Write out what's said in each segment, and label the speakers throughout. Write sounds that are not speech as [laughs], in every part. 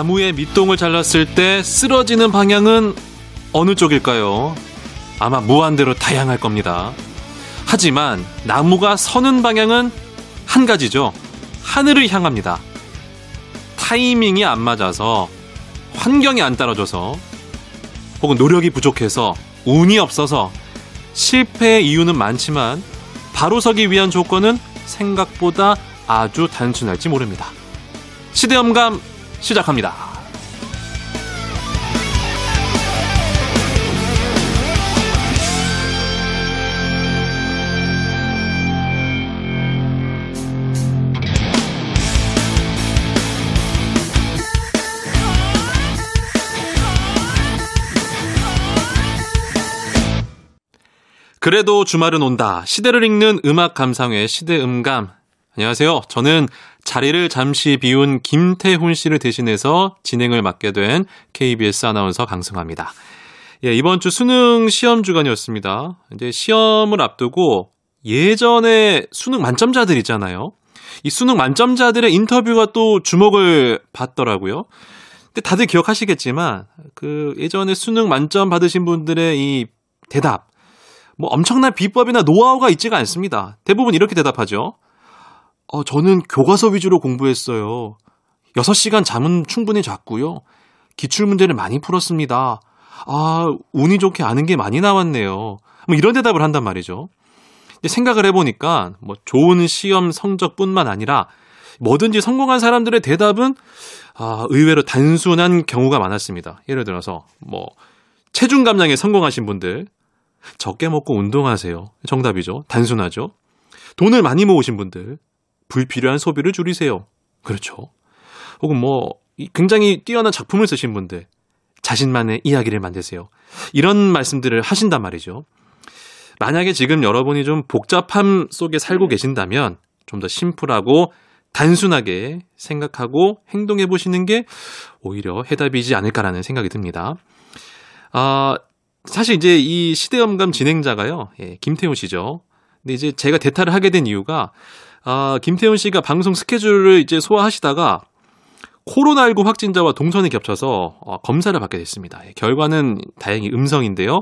Speaker 1: 나무의 밑동을 잘랐을 때 쓰러지는 방향은 어느 쪽일까요? 아마 무한대로 다양할 겁니다. 하지만 나무가 서는 방향은 한 가지죠. 하늘을 향합니다. 타이밍이 안 맞아서 환경이 안 따라줘서 혹은 노력이 부족해서 운이 없어서 실패의 이유는 많지만 바로 서기 위한 조건은 생각보다 아주 단순할지 모릅니다. 시대음감 시작합니다. 그래도 주말은 온다. 시대를 읽는 음악 감상회 시대 음감. 안녕하세요. 저는 자리를 잠시 비운 김태훈 씨를 대신해서 진행을 맡게 된 KBS 아나운서 강승화입니다. 예, 이번 주 수능 시험 주간이었습니다. 이제 시험을 앞두고 예전에 수능 만점자들 있잖아요. 이 수능 만점자들의 인터뷰가 또 주목을 받더라고요. 근데 다들 기억하시겠지만 그 예전에 수능 만점 받으신 분들의 이 대답 뭐 엄청난 비법이나 노하우가 있지가 않습니다. 대부분 이렇게 대답하죠. 어, 저는 교과서 위주로 공부했어요. 6시간 잠은 충분히 잤고요. 기출문제를 많이 풀었습니다. 아, 운이 좋게 아는 게 많이 나왔네요. 뭐 이런 대답을 한단 말이죠. 생각을 해보니까 뭐 좋은 시험 성적뿐만 아니라 뭐든지 성공한 사람들의 대답은 아, 의외로 단순한 경우가 많았습니다. 예를 들어서 뭐 체중 감량에 성공하신 분들 적게 먹고 운동하세요. 정답이죠. 단순하죠. 돈을 많이 모으신 분들, 불필요한 소비를 줄이세요. 그렇죠. 혹은 뭐, 굉장히 뛰어난 작품을 쓰신 분들, 자신만의 이야기를 만드세요. 이런 말씀들을 하신단 말이죠. 만약에 지금 여러분이 좀 복잡함 속에 살고 계신다면, 좀 더 심플하고 단순하게 생각하고 행동해 보시는 게 오히려 해답이지 않을까라는 생각이 듭니다. 아, 사실 이제 이 시대음감 진행자가요, 예, 김태훈 씨죠. 근데 이제 제가 대타를 하게 된 이유가, 아, 김태훈 씨가 방송 스케줄을 이제 소화하시다가 코로나19 확진자와 동선이 겹쳐서 어, 검사를 받게 됐습니다. 예, 결과는 다행히 음성인데요.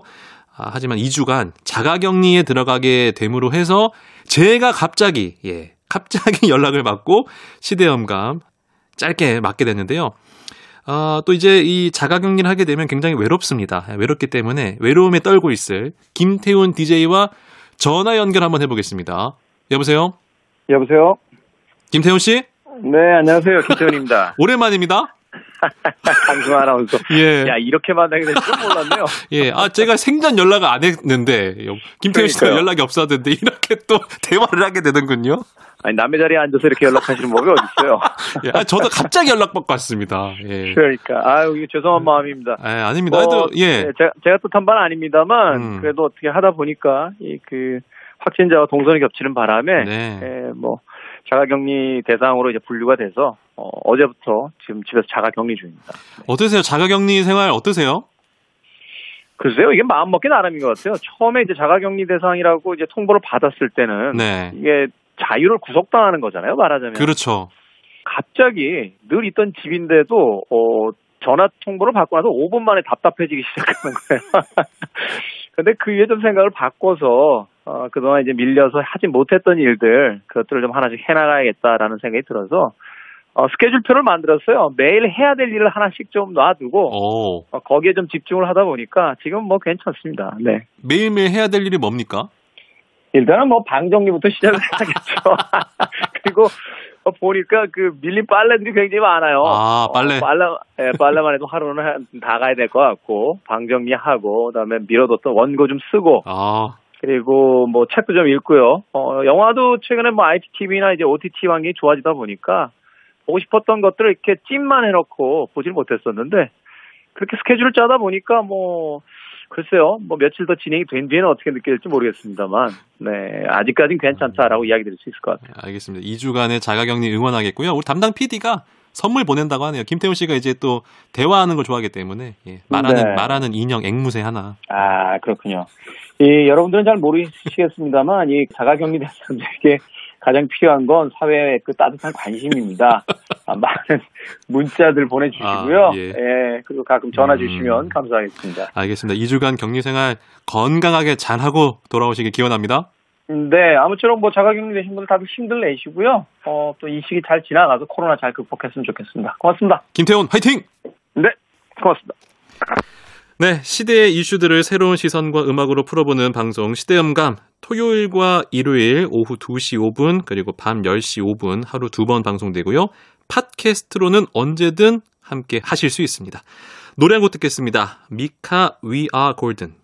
Speaker 1: 아, 하지만 2주간 자가격리에 들어가게 됨으로 해서 제가 갑자기, 예, 갑자기 [laughs] 연락을 받고 시대음감 짧게 맡게 됐는데요. 어, 또 이제 이 자가격리를 하게 되면 굉장히 외롭습니다. 외롭기 때문에 외로움에 떨고 있을 김태훈 DJ와 전화 연결 한번 해보겠습니다. 여보세요?
Speaker 2: 여보세요?
Speaker 1: 김태훈 씨?
Speaker 2: 네, 안녕하세요. 김태훈입니다. [laughs]
Speaker 1: 오랜만입니다. [laughs]
Speaker 2: 강승 아나운서. 예. 야, 이렇게 만나게 될줄 몰랐네요. [laughs]
Speaker 1: 예. 아, 제가 생전 연락을 안 했는데, 김태훈 씨가 연락이 없었는데, 이렇게 또 대화를 하게 되는군요.
Speaker 2: 아니 남의 자리에 앉아서 이렇게 연락하시는 법이 어딨어요.
Speaker 1: 예, 아, 저도 갑자기 연락받고 왔습니다. 예.
Speaker 2: 그러니까 아유 이게 죄송한 마음입니다.
Speaker 1: 아, 아닙니다. 뭐, 예.
Speaker 2: 네, 제가, 제가 뜻한 바는 아닙니다만 음. 그래도 어떻게 하다 보니까 이 그 확진자와 동선이 겹치는 바람에 네. 예, 뭐 자가격리 대상으로 이제 분류가 돼서 어, 어제부터 지금 집에서 자가격리 중입니다.
Speaker 1: 네. 어떠세요? 자가격리 생활 어떠세요?
Speaker 2: 글쎄요, 이게 마음 먹기 나름인 것 같아요. 처음에 이제 자가격리 대상이라고 이제 통보를 받았을 때는 네. 이게 자유를 구속당하는 거잖아요, 말하자면.
Speaker 1: 그렇죠.
Speaker 2: 갑자기 늘 있던 집인데도 어 전화 통보를 받고 나서 5분 만에 답답해지기 [laughs] 시작하는 거예요. 근데 그 위에 좀 생각을 바꿔서 어 그동안 이제 밀려서 하지 못했던 일들 그것들을 좀 하나씩 해나가야겠다라는 생각이 들어서 어, 스케줄표를 만들었어요. 매일 해야 될 일을 하나씩 좀 놔두고 어, 거기에 좀 집중을 하다 보니까 지금 뭐 괜찮습니다. 네.
Speaker 1: 매일매일 해야 될 일이 뭡니까?
Speaker 2: 일단은 뭐 방 정리부터 [laughs] 시작을 해야겠죠. [laughs] 그리고 어, 보니까 그 밀린 빨래들이 굉장히 많아요.
Speaker 1: 아 빨래. 어,
Speaker 2: 빨래 예, 빨래만 해도 하루는 다 가야 될 것 같고 방 정리하고 그 다음에 밀어뒀던 원고 좀 쓰고. 아. 그리고 뭐 책도 좀 읽고요. 어, 영화도 최근에 뭐 IPTV나 이제 OTT 환경이 좋아지다 보니까 보고 싶었던 것들을 이렇게 찜만 해놓고 보질 못했었는데 그렇게 스케줄을 짜다 보니까 뭐 글쎄요, 뭐 며칠 더 진행이 된 뒤에는 어떻게 느낄지 모르겠습니다만, 네, 아직까지는 괜찮다라고 이야기 드릴 수 있을 것 같아요.
Speaker 1: 네, 알겠습니다. 2주간의 자가격리 응원하겠고요. 우리 담당 PD가 선물 보낸다고 하네요. 김태훈 씨가 이제 또 대화하는 걸 좋아하기 때문에 예, 말하는 네. 말하는 인형 앵무새 하나.
Speaker 2: 아 그렇군요. 이 여러분들은 잘 모르시겠습니다만 이 자가격리 대상자에게 가장 필요한 건 사회의 그 따뜻한 관심입니다. 아, 많은 문자들 보내주시고요. 아, 예. 예. 그리고 가끔 전화 음. 주시면 음. 감사하겠습니다.
Speaker 1: 알겠습니다. 2주간 격리 생활 건강하게 잘하고 돌아오시길 기원합니다.
Speaker 2: 네, 아무쪼록 뭐 자가격리 되신 분들 다들 힘들 내시고요. 어, 또 이 시기 잘 지나가서 코로나 잘 극복했으면 좋겠습니다. 고맙습니다.
Speaker 1: 김태훈 화이팅!
Speaker 2: 네, 고맙습니다.
Speaker 1: 네, 시대의 이슈들을 새로운 시선과 음악으로 풀어보는 방송 시대음감 토요일과 일요일 오후 2시 5분 그리고 밤 10시 5분 하루 두 번 방송되고요. 팟캐스트로는 언제든 함께 하실 수 있습니다. 노래 한 곡 듣겠습니다. 미카 We Are Golden.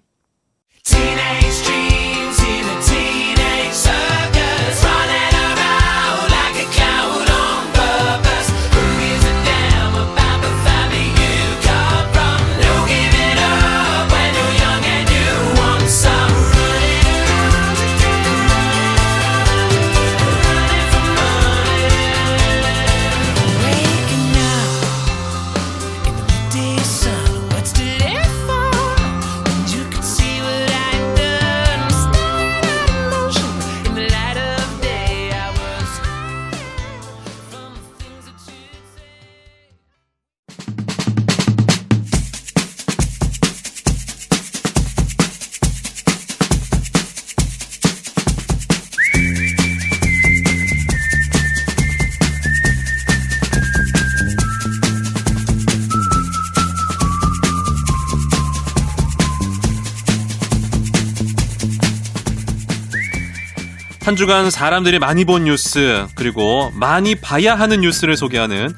Speaker 1: 한 주간 사람들이 많이 본 뉴스 그리고 많이 봐야 하는 뉴스를 소개하는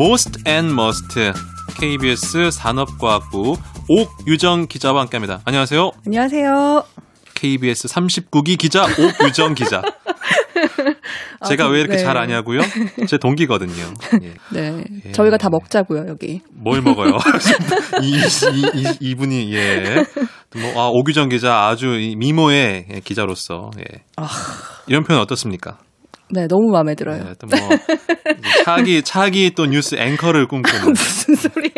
Speaker 1: Most and Must KBS 산업과학부 옥유정 기자와 함께합니다. 안녕하세요.
Speaker 3: 안녕하세요.
Speaker 1: KBS 39기 기자 옥유정 기자. [laughs] 제가 아, 왜 이렇게 네. 잘 아냐고요? 제 동기거든요.
Speaker 3: 예. 네. 예. 저희가 다 먹자고요, 여기.
Speaker 1: 뭘 먹어요? [laughs] 이, 이, 이, 이분이, 예. 뭐, 아, 오규정 기자 아주 미모의 기자로서, 예. 아... 이런 표현 어떻습니까?
Speaker 3: 네, 너무 마음에 들어요. 네, 뭐
Speaker 1: 차기 차기 또 뉴스 앵커를 꿈꾸는 [laughs]
Speaker 3: 무슨 소리야?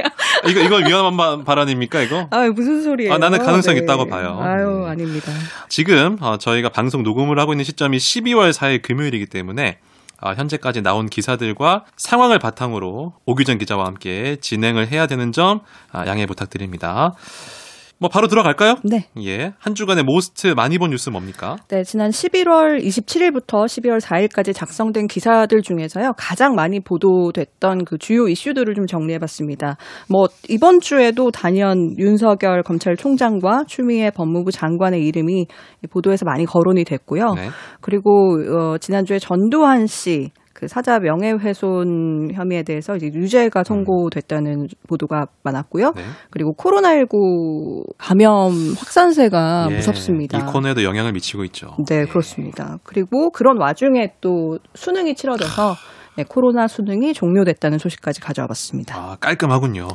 Speaker 1: 이거 이걸 위험한 발언입니까 이거?
Speaker 3: 아 무슨 소리예요?
Speaker 1: 아, 나는 가능성 네. 있다고 봐요.
Speaker 3: 아유 네. 아닙니다.
Speaker 1: 지금 어, 저희가 방송 녹음을 하고 있는 시점이 12월 4일 금요일이기 때문에 어, 현재까지 나온 기사들과 상황을 바탕으로 오규정 기자와 함께 진행을 해야 되는 점 아, 양해 부탁드립니다. 뭐 바로 들어갈까요?
Speaker 3: 네.
Speaker 1: 예. 한 주간의 모스트 많이 본 뉴스 뭡니까?
Speaker 3: 네, 지난 11월 27일부터 12월 4일까지 작성된 기사들 중에서요. 가장 많이 보도됐던 그 주요 이슈들을 좀 정리해 봤습니다. 뭐 이번 주에도 단연 윤석열 검찰총장과 추미애 법무부 장관의 이름이 보도에서 많이 거론이 됐고요. 네. 그리고 어 지난주에 전두환 씨 그 사자 명예훼손 혐의에 대해서 이제 유죄가 선고됐다는 보도가 많았고요. 네. 그리고 코로나19 감염 확산세가 예, 무섭습니다.
Speaker 1: 이 코너에도 영향을 미치고 있죠.
Speaker 3: 네, 네. 그렇습니다. 그리고 그런 와중에 또 수능이 치러져서 네, 코로나 수능이 종료됐다는 소식까지 가져와 봤습니다.
Speaker 1: 아, 깔끔하군요.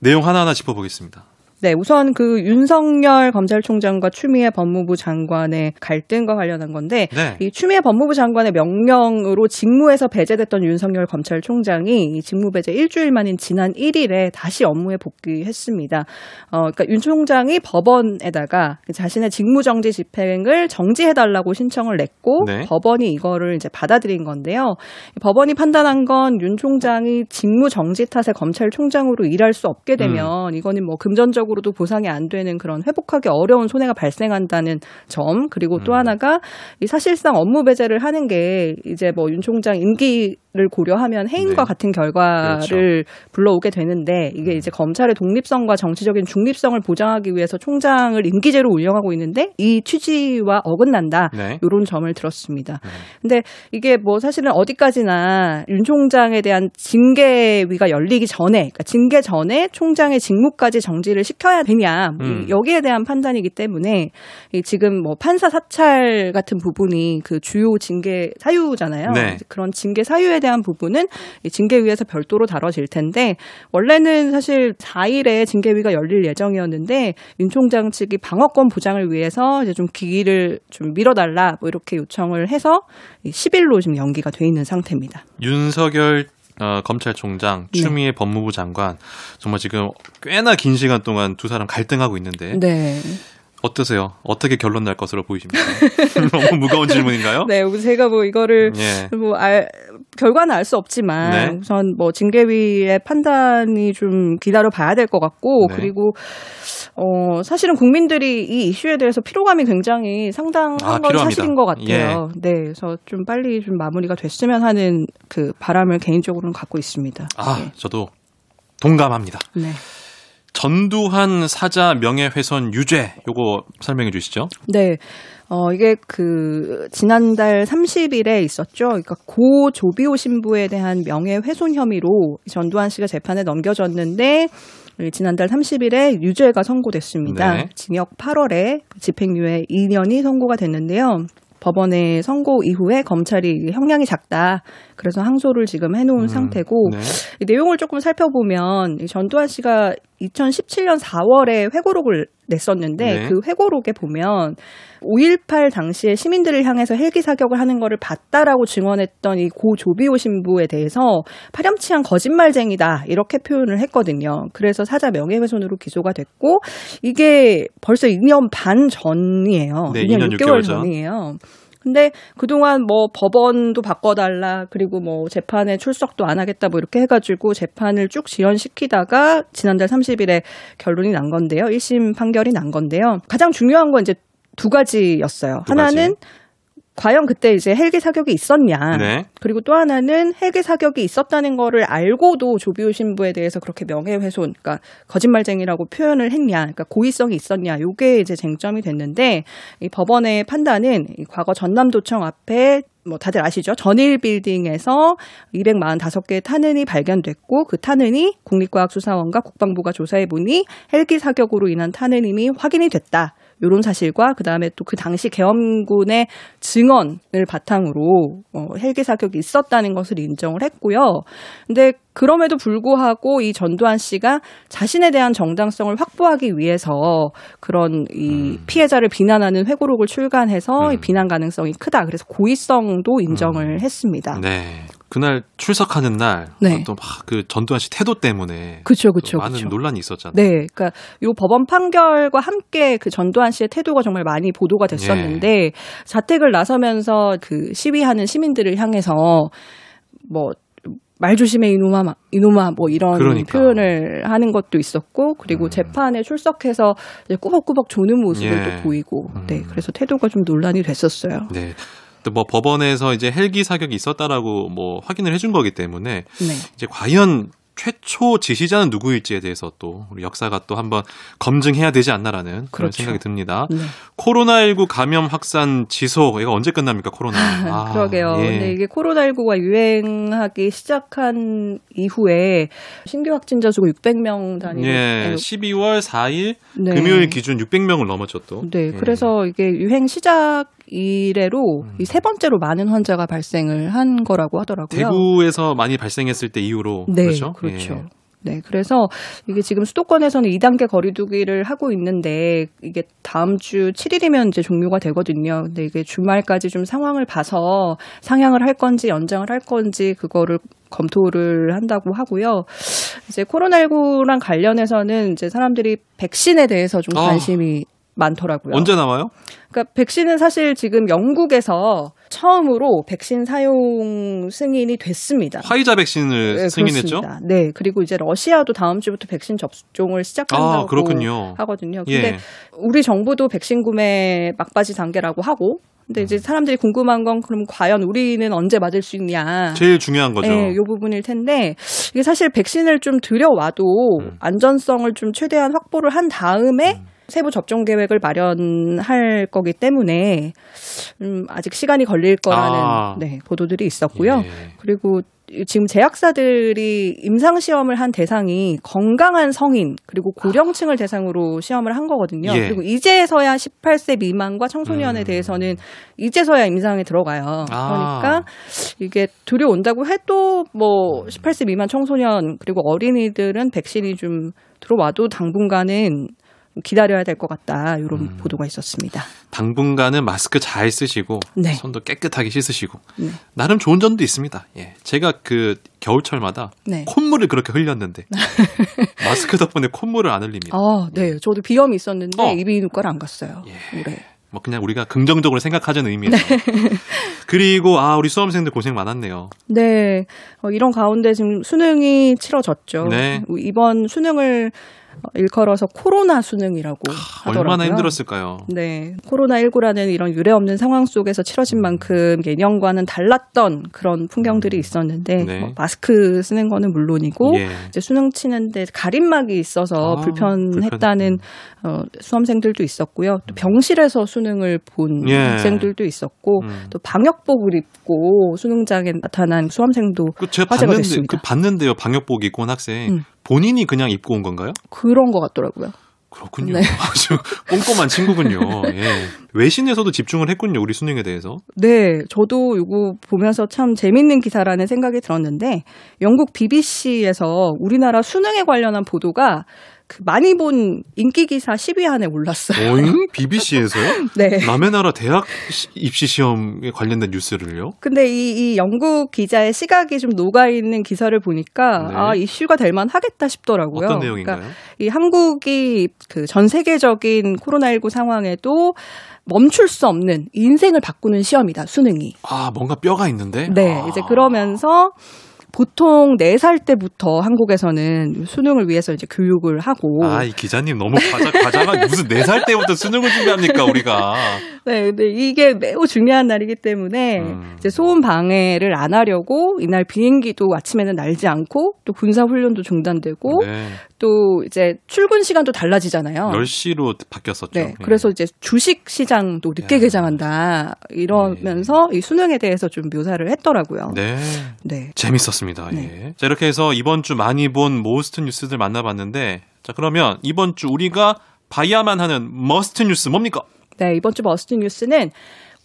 Speaker 1: 내용 하나하나 짚어보겠습니다.
Speaker 3: 네, 우선 그 윤석열 검찰총장과 추미애 법무부 장관의 갈등과 관련한 건데 네. 이 추미애 법무부 장관의 명령으로 직무에서 배제됐던 윤석열 검찰총장이 이 직무 배제 일주일 만인 지난 1일에 다시 업무에 복귀했습니다. 어, 그러니까 윤 총장이 법원에다가 자신의 직무 정지 집행을 정지해 달라고 신청을 냈고 네. 법원이 이거를 이제 받아들인 건데요. 법원이 판단한 건 윤 총장이 직무 정지 탓에 검찰총장으로 일할 수 없게 되면 음. 이거는 뭐 금전적으로 경제적으로도 보상이 안 되는 그런 회복하기 어려운 손해가 발생한다는 점 그리고 또 음. 하나가 이 사실상 업무 배제를 하는 게 이제 뭐 윤 총장 임기 를 고려하면 해임과 네. 같은 결과를 그렇죠. 불러오게 되는데 이게 음. 이제 검찰의 독립성과 정치적인 중립성을 보장하기 위해서 총장을 임기제로 운영하고 있는데 이 취지와 어긋난다 네. 이런 점을 들었습니다. 네. 근데 이게 뭐 사실은 어디까지나 윤 총장에 대한 징계위가 열리기 전에 그러니까 징계 전에 총장의 직무까지 정지를 시켜 시켜야 되냐 음. 여기에 대한 판단이기 때문에 지금 뭐 판사 사찰 같은 부분이 그 주요 징계 사유잖아요. 네. 그런 징계 사유에 대한 부분은 징계위에서 별도로 다뤄질 텐데 원래는 사실 4일에 징계위가 열릴 예정이었는데 윤 총장 측이 방어권 보장을 위해서 이제 좀 기기를 좀 밀어달라 뭐 이렇게 요청을 해서 10일로 지금 연기가 돼 있는 상태입니다.
Speaker 1: 윤석열 어, 검찰총장, 네. 추미애 네. 법무부 장관 정말 지금 꽤나 긴 시간 동안 두 사람 갈등하고 있는데
Speaker 3: 네.
Speaker 1: 어떠세요? 어떻게 결론 날 것으로 보이십니까? [laughs] 너무 무거운 질문인가요?
Speaker 3: 네, 제가 뭐 이거를 예. 뭐 알, 결과는 알 수 없지만 네. 우선 뭐 징계위의 판단이 좀 기다려 봐야 될 것 같고 네. 그리고 어 사실은 국민들이 이 이슈에 대해서 피로감이 굉장히 상당한 아, 건 필요합니다. 사실인 것 같아요. 예. 네, 그래서 좀 빨리 좀 마무리가 됐으면 하는 그 바람을 개인적으로는 갖고 있습니다.
Speaker 1: 아,
Speaker 3: 네.
Speaker 1: 저도 동감합니다. 네. 전두환 사자 명예훼손 유죄 요거 설명해 주시죠.
Speaker 3: 네. 어, 이게 그, 지난달 30일에 있었죠. 그러니까 고 조비오 신부에 대한 명예훼손 혐의로 전두환 씨가 재판에 넘겨졌는데, 지난달 30일에 유죄가 선고됐습니다. 네. 징역 8월에 집행유예 2년이 선고가 됐는데요. 법원의 선고 이후에 검찰이 형량이 작다. 그래서 항소를 지금 해놓은 음, 상태고 네. 내용을 조금 살펴보면 전두환 씨가 2017년 4월에 회고록을 냈었는데 네. 그 회고록에 보면 5.18 당시에 시민들을 향해서 헬기 사격을 하는 거를 봤다라고 증언했던 이 고 조비오 신부에 대해서 파렴치한 거짓말쟁이다 이렇게 표현을 했거든요. 그래서 사자 명예훼손으로 기소가 됐고 이게 벌써 2년 반 전이에요.
Speaker 1: 네, 2년, 2년 6개월, 6개월 전이에요.
Speaker 3: 근데 그동안 뭐 법원도 바꿔달라 그리고 뭐 재판에 출석도 안 하겠다 뭐 이렇게 해가지고 재판을 쭉 지연시키다가 지난달 30일에 결론이 난 건데요. 1심 판결이 난 건데요. 가장 중요한 건 이제 두 가지였어요. 두 하나는. 과연 그때 이제 헬기 사격이 있었냐. 네. 그리고 또 하나는 헬기 사격이 있었다는 거를 알고도 조비오 신부에 대해서 그렇게 명예훼손, 그러니까 거짓말쟁이라고 표현을 했냐. 그러니까 고의성이 있었냐. 요게 이제 쟁점이 됐는데 이 법원의 판단은 이 과거 전남도청 앞에 뭐 다들 아시죠? 전일 빌딩에서 245개의 탄흔이 발견됐고 그 탄흔이 국립과학수사원과 국방부가 조사해 보니 헬기 사격으로 인한 탄흔임이 확인이 됐다. 요런 사실과 그다음에 또 그 당시 계엄군의 증언을 바탕으로 어, 헬기 사격이 있었다는 것을 인정을 했고요. 근데 그럼에도 불구하고 이 전두환 씨가 자신에 대한 정당성을 확보하기 위해서 그런 이 음. 피해자를 비난하는 회고록을 출간해서 음. 비난 가능성이 크다. 그래서 고의성도 인정을 음. 했습니다.
Speaker 1: 네. 그날 출석하는 날 네. 또막 그 전두환 씨 태도 때문에
Speaker 3: 그쵸, 그쵸,
Speaker 1: 많은
Speaker 3: 그쵸.
Speaker 1: 논란이 있었잖아요.
Speaker 3: 네, 그러니까 요 법원 판결과 함께 그 전두환 씨의 태도가 정말 많이 보도가 됐었는데 예. 자택을 나서면서 그 시위하는 시민들을 향해서 뭐 말 조심해 이놈아 이놈아 뭐 이런 그러니까. 표현을 하는 것도 있었고 그리고 음. 재판에 출석해서 꾸벅꾸벅 조는 모습을 예. 또 보이고 네, 음. 네 그래서 태도가 좀 논란이 됐었어요.
Speaker 1: 네. 뭐 법원에서 이제 헬기 사격이 있었다라고 뭐 확인을 해준 거기 때문에 네. 이제 과연 최초 지시자는 누구일지에 대해서 또 우리 역사가 또 한번 검증해야 되지 않나라는 그런 그렇죠. 생각이 듭니다. 네. 코로나19 감염 확산 지속 이거 언제 끝납니까 코로나? [laughs]
Speaker 3: 아, 그러게요. 예. 근데 이게 코로나19가 유행하기 시작한 이후에 신규 확진자 수가 600명 단위로
Speaker 1: 예, 12월 4일 네. 금요일 기준 600명을 넘었죠 또.
Speaker 3: 네, 예. 그래서 이게 유행 시작 이래로 음. 이세 번째로 많은 환자가 발생을 한 거라고 하더라고요.
Speaker 1: 대구에서 많이 발생했을 때 이후로
Speaker 3: 네, 그렇죠. 그렇죠. 예. 네, 그래서 이게 지금 수도권에서는 2단계 거리두기를 하고 있는데 이게 다음 주 7일이면 이제 종료가 되거든요. 근데 이게 주말까지 좀 상황을 봐서 상향을 할 건지 연장을 할 건지 그거를 검토를 한다고 하고요. 이제 코로나19랑 관련해서는 이제 사람들이 백신에 대해서 좀 아. 관심이 아. 많더라고요.
Speaker 1: 언제 나와요?
Speaker 3: 그러니까 백신은 사실 지금 영국에서 처음으로 백신 사용 승인이 됐습니다.
Speaker 1: 화이자 백신을 네, 승인했죠? 그렇습니다.
Speaker 3: 네, 그리고 이제 러시아도 다음 주부터 백신 접종을 시작한다고 아, 하거든요. 근데 예. 우리 정부도 백신 구매 막바지 단계라고 하고 근데 이제 음. 사람들이 궁금한 건 그럼 과연 우리는 언제 맞을 수 있냐.
Speaker 1: 제일 중요한 거죠.
Speaker 3: 네, 이 부분일 텐데 이게 사실 백신을 좀 들여와도 음. 안전성을 좀 최대한 확보를 한 다음에 음. 세부 접종 계획을 마련할 거기 때문에 음, 아직 시간이 걸릴 거라는 아. 네, 보도들이 있었고요. 예. 그리고 지금 제약사들이 임상 시험을 한 대상이 건강한 성인 그리고 고령층을 대상으로 시험을 한 거거든요. 예. 그리고 이제서야 18세 미만과 청소년에 음. 대해서는 이제서야 임상에 들어가요. 아. 그러니까 이게 들여온다고 해도 뭐 18세 미만 청소년 그리고 어린이들은 백신이 좀 들어와도 당분간은 기다려야 될 것 같다. 이런 음. 보도가 있었습니다.
Speaker 1: 당분간은 마스크 잘 쓰시고 네. 손도 깨끗하게 씻으시고 네. 나름 좋은 점도 있습니다. 예. 제가 그 겨울철마다 네. 콧물을 그렇게 흘렸는데 [laughs] 마스크 덕분에 콧물을 안 흘립니다.
Speaker 3: 아, 네. 저도 비염이 있었는데 어. 이비인후과를 안 갔어요. 예. 올해.
Speaker 1: 뭐 그냥 우리가 긍정적으로 생각하자는 의미에서. 네. [laughs] 그리고 아 우리 수험생들 고생 많았네요.
Speaker 3: 네, 어, 이런 가운데 지금 수능이 치러졌죠. 네. 이번 수능을 일컬어서 코로나 수능이라고 아, 하더라고요.
Speaker 1: 얼마나 힘들었을까요?
Speaker 3: 네. 코로나19라는 이런 유례 없는 상황 속에서 치러진 음. 만큼 예년과는 달랐던 그런 풍경들이 음. 있었는데 네. 뭐 마스크 쓰는 거는 물론이고 예. 이제 수능 치는데 가림막이 있어서 아, 불편했다는 어, 수험생들도 있었고요. 또 음. 병실에서 수능을 본 예. 학생들도 있었고 음. 또 방역복을 입고 수능장에 나타난 수험생도 그 제가 봤는데. 그
Speaker 1: 봤는데요. 방역복 입고 온 학생. 음. 본인이 그냥 입고 온 건가요?
Speaker 3: 그런 것 같더라고요.
Speaker 1: 그렇군요. 네. [laughs] 아주 꼼꼼한 친구군요. 예. 외신에서도 집중을 했군요. 우리 수능에 대해서.
Speaker 3: 네. 저도 이거 보면서 참 재밌는 기사라는 생각이 들었는데 영국 BBC에서 우리나라 수능에 관련한 보도가 그 많이 본 인기 기사 10위 안에 올랐어요.
Speaker 1: 어잉? [laughs] BBC에서요? 네. 남의 나라 대학 입시 시험에 관련된 뉴스를요?
Speaker 3: 근데 이, 이 영국 기자의 시각이 좀 녹아 있는 기사를 보니까 네. 아 이슈가 될 만하겠다 싶더라고요.
Speaker 1: 어떤 내용인가요? 그러니까
Speaker 3: 이 한국이 그 전 세계적인 코로나19 상황에도 멈출 수 없는 인생을 바꾸는 시험이다 수능이.
Speaker 1: 아 뭔가 뼈가 있는데.
Speaker 3: 네,
Speaker 1: 아.
Speaker 3: 이제 그러면서 보통 4살 때부터 한국에서는 수능을 위해서 이제 교육을 하고.
Speaker 1: 아, 이 기자님 너무 과자, 과자가 무슨 4살 때부터 수능을 준비합니까, 우리가. [laughs]
Speaker 3: 네, 근데 이게 매우 중요한 날이기 때문에 음. 이제 소음 방해를 안 하려고 이날 비행기도 아침에는 날지 않고 또 군사 훈련도 중단되고 네. 또 이제 출근 시간도 달라지잖아요.
Speaker 1: 10시로 바뀌었었죠. 네.
Speaker 3: 예. 그래서 이제 주식 시장도 늦게 야. 개장한다. 이러면서 네. 이 수능에 대해서 좀 묘사를 했더라고요.
Speaker 1: 네. 네. 재밌었습니다. 네. 예. 자, 이렇게 해서 이번 주 많이 본 most 뉴스들 만나봤는데 자, 그러면 이번 주 우리가 봐야만 하는 must 뉴스 뭡니까?
Speaker 3: 네, 이번 주 must 뉴스는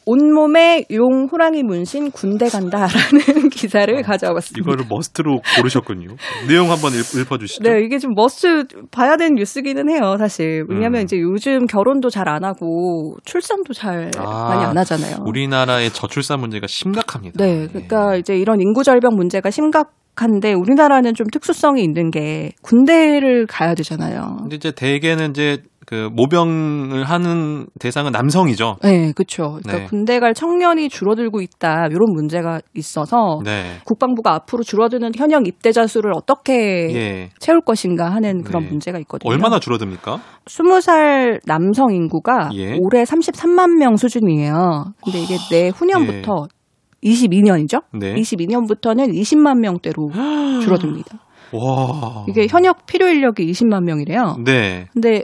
Speaker 3: 온몸에 용 호랑이 문신 군대 간다라는 [laughs] 기사를 아, 가져와 봤습니다.
Speaker 1: 이거를 must로 고르셨군요. 내용 한번 읽, 어 주시죠
Speaker 3: 네, 이게 좀 must 봐야 되는 뉴스기는 해요, 사실. 왜냐하면 음. 이제 요즘 결혼도 잘 안 하고 출산도 잘 아, 많이 안 하잖아요.
Speaker 1: 우리나라의 저출산 문제가 심각합니다.
Speaker 3: 네, 그러니까 네. 이제 이런 인구 절벽 문제가 심각. 한데 우리나라는 좀 특수성이 있는 게 군대를 가야 되잖아요.
Speaker 1: 근데 이제 대개는 이제 그 모병을 하는 대상은 남성이죠.
Speaker 3: 네, 그렇죠. 그러니까 네. 군대 갈 청년이 줄어들고 있다 이런 문제가 있어서 네. 국방부가 앞으로 줄어드는 현역 입대자 수를 어떻게 예. 채울 것인가 하는 그런 네. 문제가 있거든요.
Speaker 1: 얼마나 줄어듭니까?
Speaker 3: 20살 남성 인구가 예. 올해 33만 명 수준이에요. 근데 이게 내후년부터 예. 22년이죠. 네. 22년부터는 20만 명대로 [gasps] 줄어듭니다. 와. 이게 현역 필요 인력이 20만 명이래요. 네. 근데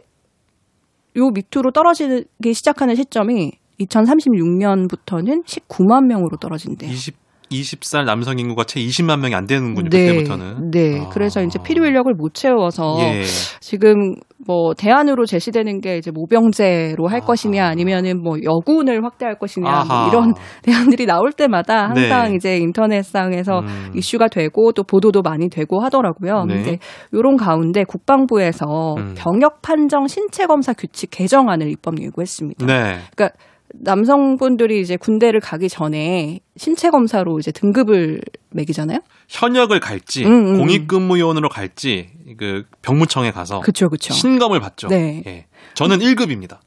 Speaker 3: 요 밑으로 떨어지기 시작하는 시점이 2036년부터는 19만 명으로 떨어진대요.
Speaker 1: 20 20살 남성 인구가 채 20만 명이 안 되는군요. 네, 그때부터는.
Speaker 3: 네. 아. 그래서 이제 필요 인력을 못 채워서 예. 지금 뭐 대안으로 제시되는 게 이제 모병제로 할 아하. 것이냐 아니면은 뭐 여군을 확대할 것이냐 뭐 이런 [laughs] 대안들이 나올 때마다 항상 네. 이제 인터넷상에서 음. 이슈가 되고 또 보도도 많이 되고 하더라고요. 네. 근데 요런 가운데 국방부에서 음. 병역 판정 신체 검사 규칙 개정안을 입법 예고했습니다. 네. 그러니까 남성분들이 이제 군대를 가기 전에 신체 검사로 이제 등급을 매기잖아요.
Speaker 1: 현역을 갈지 음, 음. 공익근무요원으로 갈지 그 병무청에 가서
Speaker 3: 그쵸, 그쵸.
Speaker 1: 신검을 받죠. 네. 예. 저는 1급입니다.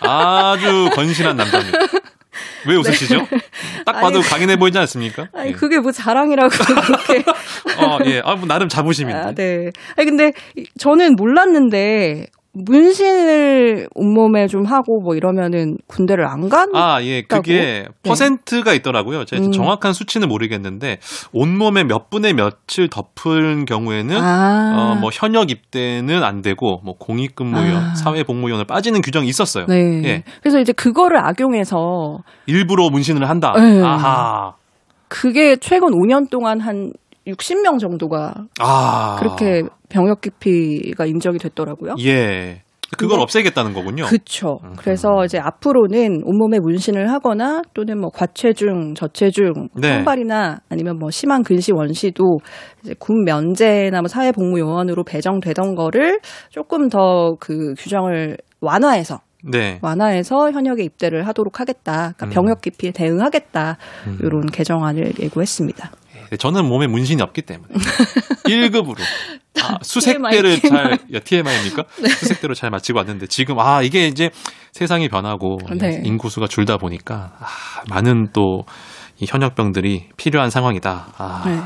Speaker 1: 아주 [laughs] 건실한 남자입니다. 왜 웃으시죠? 네. 딱 봐도 아니, 강인해 보이지 않습니까?
Speaker 3: 아니, 예. 그게 뭐 자랑이라고 [laughs] 그렇게.
Speaker 1: 어, 예. 아, 뭐 나름 자부심인데. 아,
Speaker 3: 네. 아니, 근데 저는 몰랐는데 문신을 온몸에 좀 하고 뭐 이러면은 군대를 안 간?
Speaker 1: 아, 예. 그게 네. 퍼센트가 있더라고요. 제가 음. 정확한 수치는 모르겠는데 온몸에 몇 분의 몇을 덮은 경우에는 아. 어, 뭐 현역 입대는 안 되고 뭐 공익근무원, 아. 사회복무원을 빠지는 규정이 있었어요. 네. 예.
Speaker 3: 그래서 이제 그거를 악용해서
Speaker 1: 일부러 문신을 한다. 네. 아하.
Speaker 3: 그게 최근 5년 동안 한 60명 정도가 아. 그렇게 병역 기피가 인정이 됐더라고요.
Speaker 1: 예. 그걸 없애겠다는 거군요.
Speaker 3: 그렇죠. 그래서 이제 앞으로는 온몸에 문신을 하거나 또는 뭐 과체중, 저체중, 네. 선발이나 아니면 뭐 심한 근시 원시도 이제 군 면제나 뭐 사회복무 요원으로 배정되던 거를 조금 더 그 규정을 완화해서 네. 완화해서 현역에 입대를 하도록 하겠다. 그러니까 음. 병역 기피에 대응하겠다. 음. 이런 개정안을 예고했습니다.
Speaker 1: 저는 몸에 문신이 없기 때문에 [laughs] 1급으로 아, 수색대를 잘 야, TMI입니까? 네. 수색대로 잘 마치고 왔는데 지금 아 이게 이제 세상이 변하고 네. 인구수가 줄다 보니까 아, 많은 또 이 현역병들이 필요한 상황이다. 아, 네.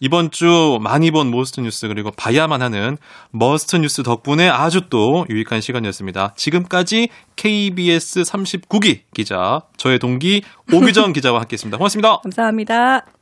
Speaker 1: 이번 주 많이 본 모스트 뉴스 그리고 봐야만 하는 must 뉴스 덕분에 아주 또 유익한 시간이었습니다. 지금까지 KBS 39기 기자 저의 동기 오규정 [laughs] 기자와 함께했습니다. 고맙습니다.
Speaker 3: 감사합니다.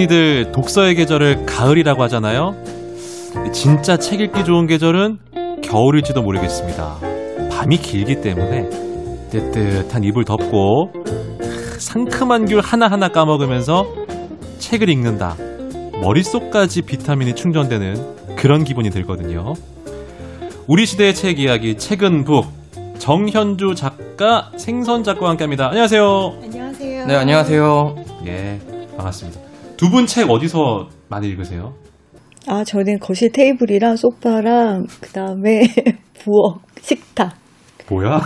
Speaker 1: 흔히들 독서의 계절을 가을이라고 하잖아요. 진짜 책 읽기 좋은 계절은 겨울일지도 모르겠습니다. 밤이 길기 때문에 뜨뜻한 이불 덮고 상큼한 귤 하나하나 까먹으면서 책을 읽는다. 머릿속까지 비타민이 충전되는 그런 기분이 들거든요. 우리 시대의 책 이야기 책은 북 정현주 작가 생선 작가와 함께 합니다. 안녕하세요.
Speaker 4: 안녕하세요. 네 안녕하세요.
Speaker 1: 예 반갑습니다. 두 분 책 어디서 많이 읽으세요?
Speaker 4: 아, 저는 거실 테이블이랑 소파랑 그다음에 [laughs] 부엌, 식탁.
Speaker 1: 뭐야?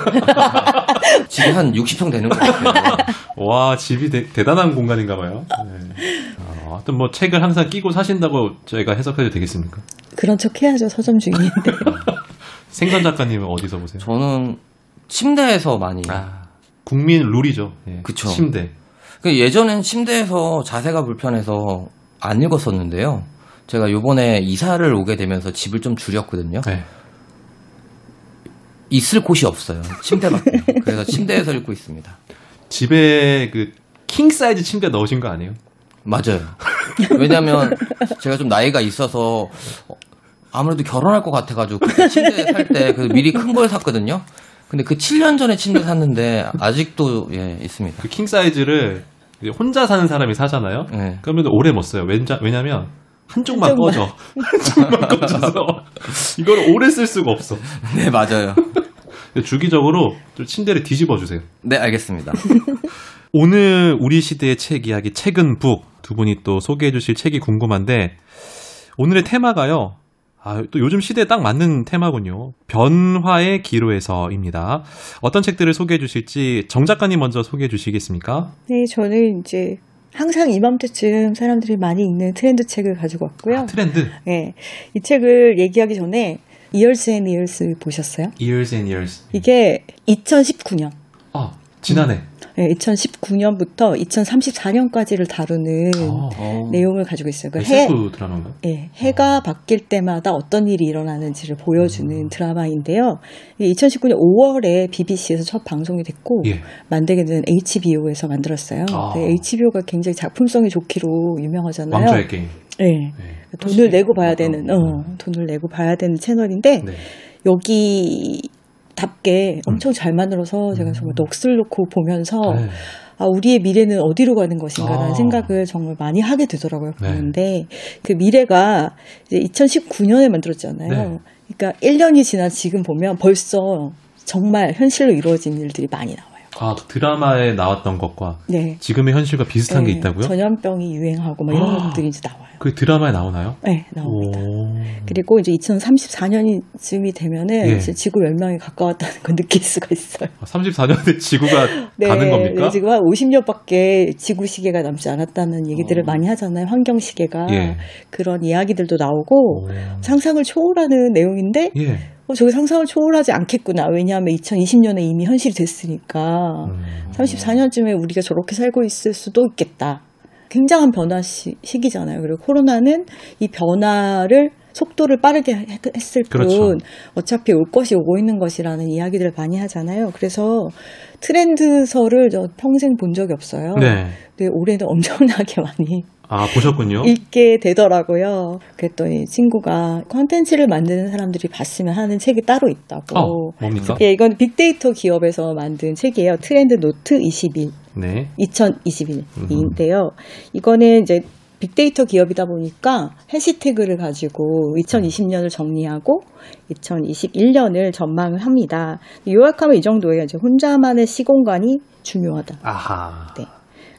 Speaker 1: [laughs]
Speaker 5: 집이 한 60평 되는 것 같아요. [laughs]
Speaker 1: 와, 집이 대, 단한 공간인가 봐요. 네. 어, 하여튼 뭐 책을 항상 끼고 사신다고 저희가 해석해도 되겠습니까?
Speaker 4: 그런 척 해야죠, 서점 주인인데.
Speaker 1: 생선 작가님은 어디서 보세요?
Speaker 5: 저는 침대에서 많이. 아,
Speaker 1: 국민 룰이죠.
Speaker 5: 예. 그쵸.
Speaker 1: 침대.
Speaker 5: 그 예전엔 침대에서 자세가 불편해서 안 읽었었는데요. 제가 요번에 이사를 오게 되면서 집을 좀 줄였거든요. 네. 있을 곳이 없어요. 침대밖에. 그래서 침대에서 읽고 있습니다.
Speaker 1: 집에 그 킹 사이즈 침대 넣으신 거 아니에요?
Speaker 5: 맞아요. 왜냐면 제가 좀 나이가 있어서 아무래도 결혼할 것 같아가지고 그 침대 살 때 그 미리 큰 걸 샀거든요. 근데 그 7년 전에 침대 샀는데 아직도 예 있습니다.
Speaker 1: 그 킹 사이즈를 혼자 사는 사람이 사잖아요. 네. 그러면 오래 못 써요. 왜냐, 왜냐면 한쪽만, 한쪽만. 꺼져. [laughs] 한쪽만 꺼져서 [laughs] 이걸 오래 쓸 수가 없어.
Speaker 5: 네, 맞아요.
Speaker 1: 주기적으로 좀 침대를 뒤집어 주세요.
Speaker 5: 네, 알겠습니다. [laughs]
Speaker 1: 오늘 우리 시대의 책 이야기 책은 북 두 분이 또 소개해 주실 책이 궁금한데 오늘의 테마가요. 아, 또 요즘 시대에 딱 맞는 테마군요. 변화의 기로에서입니다. 어떤 책들을 소개해 주실지 정 작가님 먼저 소개해 주시겠습니까?
Speaker 4: 네, 저는 이제 항상 이맘때쯤 사람들이 많이 읽는 트렌드 책을 가지고 왔고요. 아,
Speaker 1: 트렌드?
Speaker 4: 네. 이 책을 얘기하기 전에 Years and Years 보셨어요?
Speaker 1: Years and Years.
Speaker 4: 이게 2019년.
Speaker 1: 아, 지난해. 음.
Speaker 4: 네, 2019년부터 2034년까지를 다루는 아, 내용을 가지고 있어요.
Speaker 1: 그 해, 드라마인가요?
Speaker 4: 네, 해가 아. 바뀔 때마다 어떤 일이 일어나는지를 보여주는 음. 드라마인데요. 2019년 5월에 BBC에서 첫 방송이 됐고 예. 만들게 된 HBO에서 만들었어요. 아. 네, HBO가 굉장히 작품성이 좋기로 유명하잖아요.
Speaker 1: 왕좌의 게임.
Speaker 4: 네. 네. 돈을 내고 봐야 되는, 어, 돈을 내고 봐야 되는 채널인데 네. 여기 답게 엄청 잘 만들어서 제가 정말 넋을 놓고 보면서 네. 아, 우리의 미래는 어디로 가는 것인가라는 아. 생각을 정말 많이 하게 되더라고요. 그런데 네. 그 미래가 이제 2019년에 만들었잖아요. 네. 그러니까 1년이 지난 지금 보면 벌써 정말 현실로 이루어진 일들이 많이 나와요.
Speaker 1: 아, 드라마에 나왔던 것과 네. 지금의 현실과 비슷한 네, 게 있다고요?
Speaker 4: 전염병이 유행하고 막 이런 것들이 이제 나와요.
Speaker 1: 그 드라마에 나오나요?
Speaker 4: 네, 나옵니다. 오. 그리고 이제 2034년쯤이 되면은 예. 이제 지구 멸망에 가까웠다는 걸 느낄 수가 있어요.
Speaker 1: 34년에 아, 지구가 [laughs] 네, 가는 겁니까?
Speaker 4: 네, 지금 한 50년밖에 지구 시계가 남지 않았다는 얘기들을 오. 많이 하잖아요. 환경 시계가 예. 그런 이야기들도 나오고 오. 상상을 초월하는 내용인데 예. 어, 저게 상상을 초월하지 않겠구나. 왜냐하면 2020년에 이미 현실이 됐으니까 음. 34년쯤에 우리가 저렇게 살고 있을 수도 있겠다. 굉장한 변화 시, 기잖아요 그리고 코로나는 이 변화를 속도를 빠르게 했을 그렇죠. 뿐 어차피 올 것이 오고 있는 것이라는 이야기들을 많이 하잖아요. 그래서 트렌드서를 저 평생 본 적이 없어요. 네. 근데 올해는 엄청나게 많이
Speaker 1: 아, 보셨군요. [laughs]
Speaker 4: 읽게 되더라고요. 그랬더니 친구가 컨텐츠를 만드는 사람들이 봤으면 하는 책이 따로 있다고.
Speaker 1: 어, 뭡니까?
Speaker 4: 예, 이건 빅데이터 기업에서 만든 책이에요. 트렌드 노트 21. 네. 2021인데요. 이거는 이제 빅데이터 기업이다 보니까 해시태그를 가지고 2020년을 정리하고 2021년을 전망을 합니다. 요약하면 이 정도예요. 이제 혼자만의 시공간이 중요하다.
Speaker 1: 아하. 네.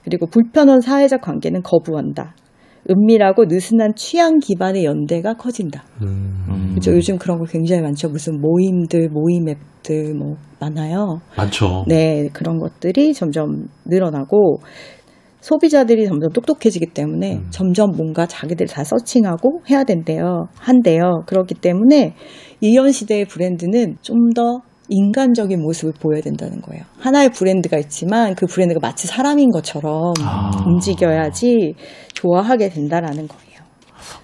Speaker 4: 그리고 불편한 사회적 관계는 거부한다. 은밀하고 느슨한 취향 기반의 연대가 커진다. 음. 그죠? 요즘 그런 거 굉장히 많죠. 무슨 모임들, 모임 앱들 뭐 많아요.
Speaker 1: 많죠.
Speaker 4: 네, 그런 것들이 점점 늘어나고 소비자들이 점점 똑똑해지기 때문에 음. 점점 뭔가 자기들 다 서칭하고 해야 된대요. 한대요. 그렇기 때문에 이현 시대의 브랜드는 좀더 인간적인 모습을 보여야 된다는 거예요. 하나의 브랜드가 있지만 그 브랜드가 마치 사람인 것처럼 아. 움직여야지 좋아하게 된다라는 거예요.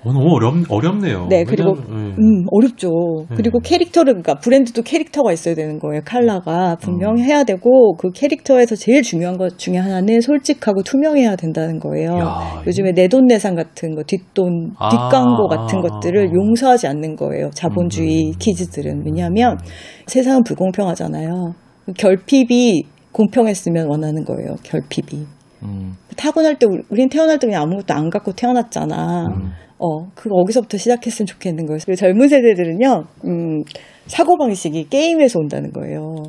Speaker 1: 어, 너무 어렵, 어렵네요.
Speaker 4: 네, 그리고, 왜냐면, 네. 음, 어렵죠. 네. 그리고 캐릭터를, 그러니까 브랜드도 캐릭터가 있어야 되는 거예요. 칼라가 분명히 음. 해야 되고, 그 캐릭터에서 제일 중요한 것 중에 하나는 솔직하고 투명해야 된다는 거예요. 야, 요즘에 내돈내산 같은 거, 뒷돈, 아, 뒷광고 같은 아, 것들을 아, 용서하지 않는 거예요. 자본주의 음. 키즈들은. 왜냐하면 세상은 불공평하잖아요. 결핍이 공평했으면 원하는 거예요. 결핍이. 음. 타고날 때 우린 태어날 때 그냥 아무것도 안 갖고 태어났잖아. 음. 어, 그거 거기서부터 시작했으면 좋겠는 거예요. 그리고 젊은 세대들은요, 음, 사고방식이 게임에서 온다는 거예요.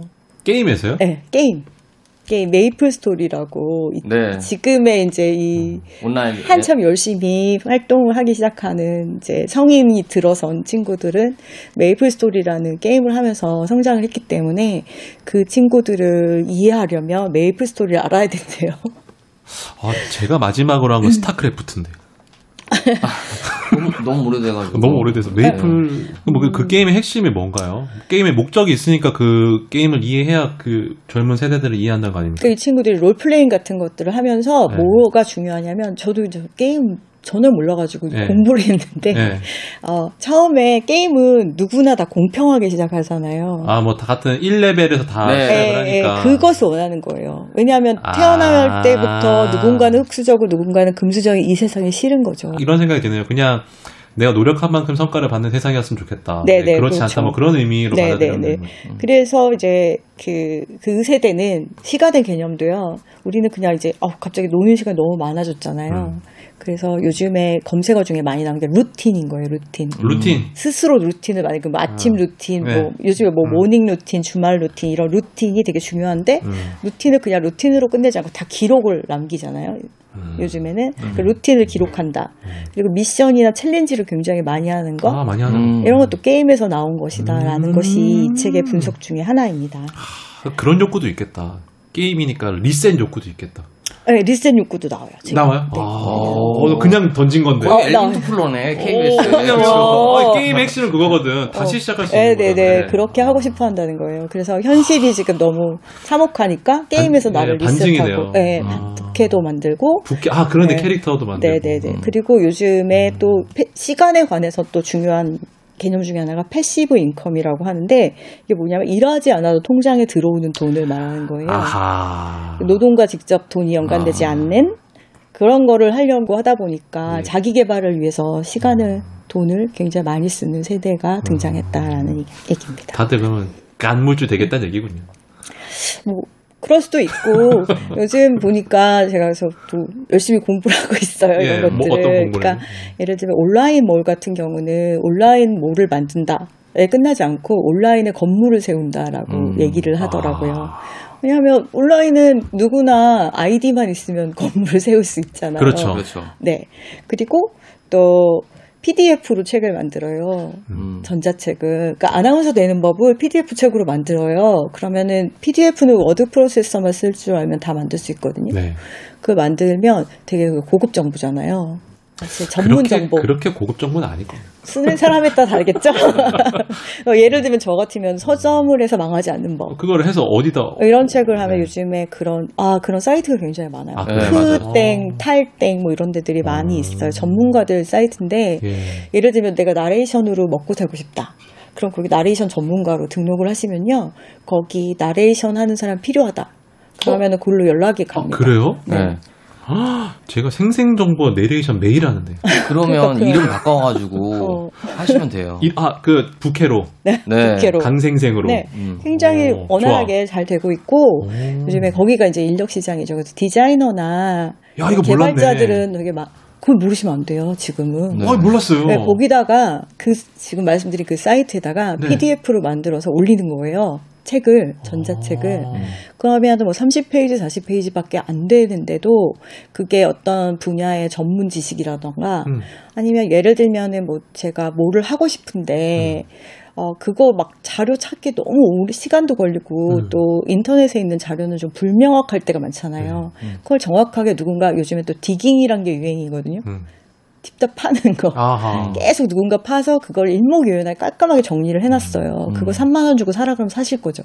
Speaker 1: 게임에서요?
Speaker 4: 네, 게임. 게임 메이플 스토리라고 네. 지금의 이제 이 음, 온라인 한참 열심히 활동을 하기 시작하는 이제 성인이 들어선 친구들은 메이플 스토리라는 게임을 하면서 성장을 했기 때문에 그 친구들을 이해하려면 메이플 스토리를 알아야 된대요. [laughs]
Speaker 1: 아, 제가 마지막으로 한 건 스타크래프트인데.
Speaker 5: 너무, 너무 오래돼가지고.
Speaker 1: 너무 오래돼서. 메이플, 네. 뭐 그, 그 게임의 핵심이 뭔가요? 게임의 목적이 있으니까 그 게임을 이해해야 그 젊은 세대들을 이해한다는 거 아닙니까?
Speaker 4: 그 친구들이 롤플레잉 같은 것들을 하면서 네. 뭐가 중요하냐면 저도 이제 게임 전혀 몰라가지고 네. 공부를 [laughs] 했는데 네. 어, 처음에 게임은 누구나 다 공평하게 시작하잖아요.
Speaker 1: 아 뭐 다 같은 1레벨에서 다 네. 시작을 네, 하니까
Speaker 4: 그것을 원하는 거예요. 왜냐하면 아. 태어날 때부터 누군가는 흑수저고 누군가는 금수저인 이 세상이 싫은 거죠.
Speaker 1: 이런 생각이 드네요. 그냥 내가 노력한 만큼 성과를 받는 세상이었으면 좋겠다. 네네, 네, 그렇지 그렇죠. 않다. 뭐 그런 의미로 받아들이는 음.
Speaker 4: 그래서 이제 그, 그 세대는 시간의 개념도요. 우리는 그냥 이제, 어, 갑자기 노는 시간이 너무 많아졌잖아요. 음. 그래서 요즘에 검색어 중에 많이 나오는 게 루틴인 거예요, 루틴.
Speaker 1: 루틴.
Speaker 4: 스스로 루틴을 많이, 그뭐 아침 아, 루틴, 네. 뭐 요즘에 뭐 음. morning 루틴, 주말 루틴, 이런 루틴이 되게 중요한데, 음. 루틴을 그냥 루틴으로 끝내지 않고 다 기록을 남기잖아요. 음. 요즘에는 음. 그 루틴을 기록한다. 음. 그리고 미션이나 챌린지를 굉장히 많이 하는 거.
Speaker 1: 아, 많이 하는.
Speaker 4: 이런 것도 게임에서 나온 것이다라는 음. 것이 이 책의 분석 중에 하나입니다.
Speaker 1: 하, 그런 욕구도 있겠다. 게임이니까 리셋 욕구도 있겠다.
Speaker 4: 네, 리셋 욕구도 나와요.
Speaker 1: 지금. 나와요? 네. 아, 어, 그냥 던진 건데.
Speaker 5: 어, 엘리트 플로네, KBS.
Speaker 1: 어, 게임 핵심은 그거거든. 다시 시작할 수 있는
Speaker 4: 네, 네, 네. 그렇게 하고 싶어 한다는 거예요. 그래서 현실이 지금 너무 참혹하니까 게임에서 반, 나를 네, 리셋하고, 네, 아. 부캐도 만들고.
Speaker 1: 부캐, 아, 그런데 네. 캐릭터도 만들고.
Speaker 4: 네, 네, 네. 음. 그리고 요즘에 음. 또 시간에 관해서 또 중요한 개념 중에 하나가 passive income이라고 하는데 이게 뭐냐면 일하지 않아도 통장에 들어오는 돈을 말하는 거예요.
Speaker 1: 아하.
Speaker 4: 노동과 직접 돈이 연관되지 아. 않는 그런 거를 하려고 하다 보니까 네. 자기 개발을 위해서 시간을 돈을 굉장히 많이 쓰는 세대가 등장했다라는 음. 얘기입니다.
Speaker 1: 다들 그러면 건물주 되겠다는 얘기군요.
Speaker 4: 뭐 그럴 수도 있고 [laughs] 요즘 보니까 제가 그래서 또 열심히 공부를 하고 있어요 예, 이런 뭐 것들을. 뭐 그러니까 예를 들면 온라인 몰 같은 경우는 온라인 몰을 만든다. 에 끝나지 않고 온라인에 건물을 세운다라고 음. 얘기를 하더라고요. 아. 왜냐하면 온라인은 누구나 아이디만 있으면 [laughs] 건물을 세울 수 있잖아요.
Speaker 1: 그렇죠. 그렇죠.
Speaker 4: 네. 그리고 또 PDF로 책을 만들어요. 음. 전자책을. 그러니까 아나운서 되는 법을 PDF 책으로 만들어요. 그러면은 PDF는 워드 프로세서만 쓸 줄 알면 다 만들 수 있거든요. 네. 그 만들면 되게 고급 정보잖아요. 사실 전문
Speaker 1: 그렇게,
Speaker 4: 정보.
Speaker 1: 그렇게 고급 정보는 아니고.
Speaker 4: 쓰는 사람에 따라 다르겠죠? [laughs] 어, 예를 들면 저 같으면 서점을 해서 망하지 않는 법.
Speaker 1: 그걸 해서 어디다.
Speaker 4: 이런 책을 하면 네. 요즘에 그런, 아, 그런 사이트가 굉장히 많아요. 아,
Speaker 1: 네,
Speaker 4: 크땡, 탈땡, 뭐 이런 데들이 많이 음. 있어요. 전문가들 사이트인데, 예. 를 들면 내가 나레이션으로 먹고 살고 싶다. 그럼 거기 나레이션 전문가로 등록을 하시면요. 거기 나레이션 하는 사람 필요하다. 그러면은 그걸로 연락이 갑니다.
Speaker 1: 아, 그래요? 네. [gasps] 제가 생생정보 내레이션 매일 하는데.
Speaker 5: 그러면 그러니까 이름 바꿔가지고 [laughs] 어. 하시면 돼요.
Speaker 1: 이, 아, 그 부캐로.
Speaker 4: 네. 네. 부캐로.
Speaker 1: 강생생으로. 네.
Speaker 4: 음. 굉장히 오, 원활하게 좋아. 잘 되고 있고 오. 요즘에 거기가 이제 인력 시장이죠. 그래서 디자이너나 야, 개발자들은 되게 막 그걸 모르시면 안 돼요, 지금은.
Speaker 1: 네. 아, 몰랐어요.
Speaker 4: 네, 거기다가 그 지금 말씀드린 그 사이트에다가 네. PDF로 만들어서 올리는 거예요. 책을 전자책을 아. 그러면 뭐 30페이지 40페이지밖에 안 되는데도 그게 어떤 분야의 전문 지식이라던가 음. 아니면 예를 들면은 뭐 제가 뭐를 하고 싶은데 음. 어 그거 막 자료 찾기 너무 오래 시간도 걸리고 음. 또 인터넷에 있는 자료는 좀 불명확할 때가 많잖아요. 음. 음. 그걸 정확하게 누군가 요즘에 또 디깅이란 게 유행이거든요. 음. 딥답 파는 거 아하. 계속 누군가 파서 그걸 일목요연하게 깔끔하게 정리를 해놨어요. 음. 그거 3만 원 주고 사라 그러면 사실 거죠.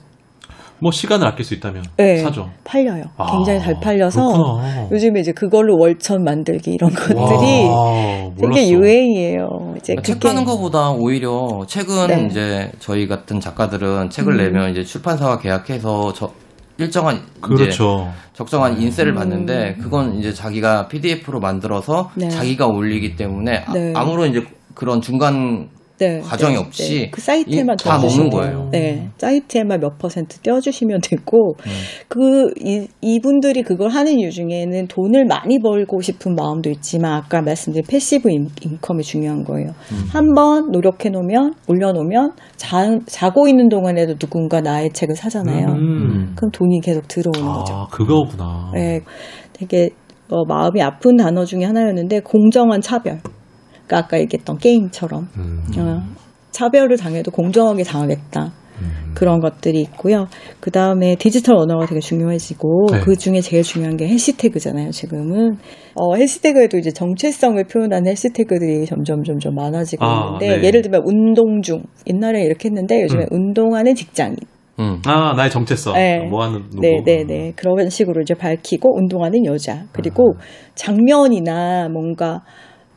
Speaker 1: 뭐 시간을 아낄 수 있다면
Speaker 4: 네,
Speaker 1: 사죠.
Speaker 4: 팔려요. 아, 굉장히 잘 팔려서 그렇구나. 요즘에 이제 그걸로 월천 만들기 이런 것들이 와, 되게 유행이에요.
Speaker 5: 이제 그러니까 책 파는 것보다 오히려 책은 네. 이제 저희 같은 작가들은 책을 음. 내면 이제 출판사와 계약해서 저 일정한 그렇죠. 적정한 인세를 음. 받는데 그건 이제 자기가 PDF로 만들어서 네. 자기가 올리기 때문에 네. 아, 무런 이제 그런 중간 네, 과정이 네, 없이 네.
Speaker 4: 그 사이트에만
Speaker 5: 다 먹는 거예요.
Speaker 4: 네, 사이트에만 몇 퍼센트 떼어주시면 되고 음. 그 이, 이분들이 그걸 하는 이유 중에는 돈을 많이 벌고 싶은 마음도 있지만 아까 말씀드린 passive income이 중요한 거예요. 음. 한번 노력해 놓으면 올려 놓으면 자, 자고 있는 동안에도 누군가 나의 책을 사잖아요. 음. 그럼 돈이 계속 들어오는 아, 거죠.
Speaker 1: 그거구나.
Speaker 4: 네, 되게 어, 마음이 아픈 단어 중에 하나였는데 공정한 차별. 그러니까 아까 얘기했던 게임처럼 음. 어, 차별을 당해도 공정하게 당하겠다. 음. 그런 것들이 있고요. 그 다음에 디지털 언어가 되게 중요해지고 네. 그 중에 제일 중요한 게 해시태그잖아요. 지금은 어, 해시태그에도 이제 정체성을 표현하는 해시태그들이 점점 점점 많아지고 아, 있는데 네. 예를 들면 운동 중 옛날에 이렇게 했는데 요즘에 음. 운동하는 직장인
Speaker 1: 음. 아, 나의 정체성. 네. 뭐 하는 누구.
Speaker 4: 네, 네, 네. 그런 식으로 이제 밝히고 운동하는 여자. 그리고 음. 장면이나 뭔가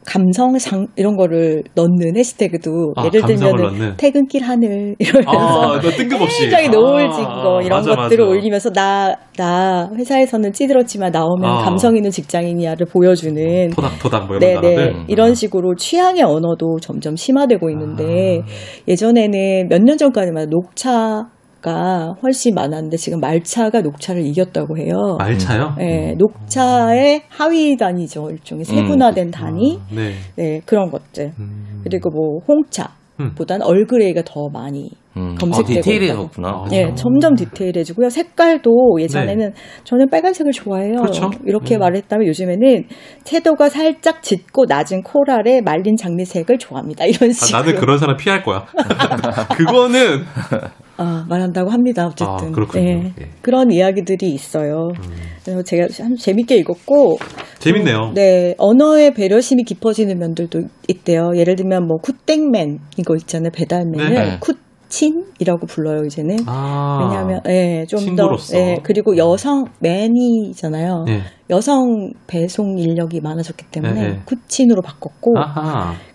Speaker 4: 감성상 이런 거를 넣는 해시태그도 아, 예를 들면 퇴근길 하늘 이러면서
Speaker 1: 아, 뜬금없이
Speaker 4: 굉장히 아, 노을 지고 이런 맞아, 것들을 맞아. 올리면서 나 나 회사에서는 찌들었지만 나오면 아. 감성 있는 직장인이야를 보여주는
Speaker 1: 토닥토닥 뭐 이런 네네
Speaker 4: 네. 이런 식으로 취향의 언어도 점점 심화되고 있는데 아. 예전에는 몇 년 전까지만 녹차 가 훨씬 많았는데 지금 말차가 녹차를 이겼다고 해요.
Speaker 1: 말차요?
Speaker 4: 네, 녹차의 하위 단위죠. 일종의 세분화된 음. 단위. 아, 네. 네, 그런 것들. 음. 그리고 뭐 홍차. 보단 얼그레이가 더 많이 음. 검색되고 아,
Speaker 5: 디테일해졌구나.
Speaker 4: 네, 아. 점점 디테일해지고요. 색깔도 예전에는 네. 저는 빨간색을 좋아해요. 그렇죠? 이렇게 음. 말했다면 요즘에는 채도가 살짝 짙고 낮은 코랄의 말린 장미색을 좋아합니다. 이런 식으로.
Speaker 1: 아, 나는 그런 사람 피할 거야. [laughs] 그거는
Speaker 4: 아, 말한다고 합니다. 어쨌든. 아, 그렇군요. 네, 예. 그런 이야기들이 있어요. 음. 그래서 제가 참 재밌게 읽었고.
Speaker 1: 재밌네요.
Speaker 4: 또, 네, 언어의 배려심이 깊어지는 면들도 있대요. 예를 들면 뭐 쿠땡맨 이거 있잖아요. 배달맨을 네. 쿠 친이라고 불러요 이제는 아, 왜냐하면 예, 좀더 예, 그리고 여성 맨이잖아요. 네. 여성 배송 인력이 많아졌기 때문에 네, 네. 쿠친으로 바꿨고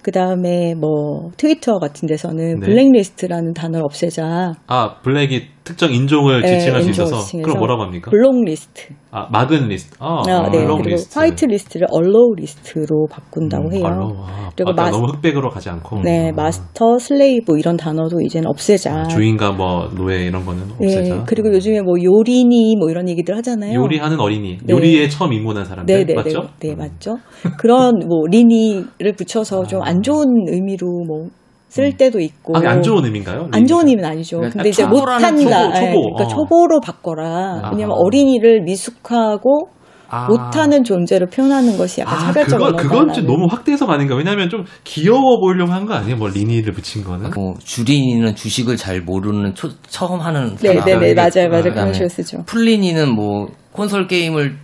Speaker 4: 그 다음에 뭐 트위터 같은 데서는 네. 블랙리스트라는 단어를 없애자.
Speaker 1: 아 블랙이 특정 인종을 네, 지칭할 수 있어서 그럼 뭐라고 합니까?
Speaker 4: blocklist.
Speaker 1: 아 막은 리스트. 아,
Speaker 4: 아 네. 그리고 리스트. whitelist를 allowlist로 바꾼다고 음, 해요.
Speaker 1: allow. 아, 그리고 마, 너무 흑백으로 가지 않고.
Speaker 4: 네, 아. master, slave 이런 단어도 이제는 없애자. 아,
Speaker 1: 주인과 뭐 노예 이런 거는 네, 없애자.
Speaker 4: 네, 그리고 요즘에 뭐 요리니 뭐 이런 얘기들 하잖아요.
Speaker 1: 요리하는 어린이. 네. 요리에 처음 입문한 사람들 네, 네, 네, 맞죠?
Speaker 4: 네, 네, 맞죠. 그런 뭐 리니를 붙여서 좀안 좋은 의미로 뭐쓸 음. 때도 있고.
Speaker 1: 아, 안 좋은 의미인가요?
Speaker 4: 안 좋은 의미는 아니죠. 그러니까 근데 이제 못한다. 초보, 초보. 네, 그러니까 어. 초보로 바꿔라. 아. 왜냐면 어린이를 미숙하고 아. 못하는 존재로 표현하는 것이 약간 아, 차별적
Speaker 1: 그거, 그건 좀 너무 확대해서 아닌가? 왜냐하면 좀 귀여워 보이려고 한 거 아니에요? 뭐 리니를 붙인 거는?
Speaker 5: 뭐 주린이는 주식을 잘 모르는 초, 처음 하는
Speaker 4: 네네네 네, 네, 맞아요 맞아요 그런 식으로 쓰죠.
Speaker 5: 풀리니는 뭐 콘솔 게임을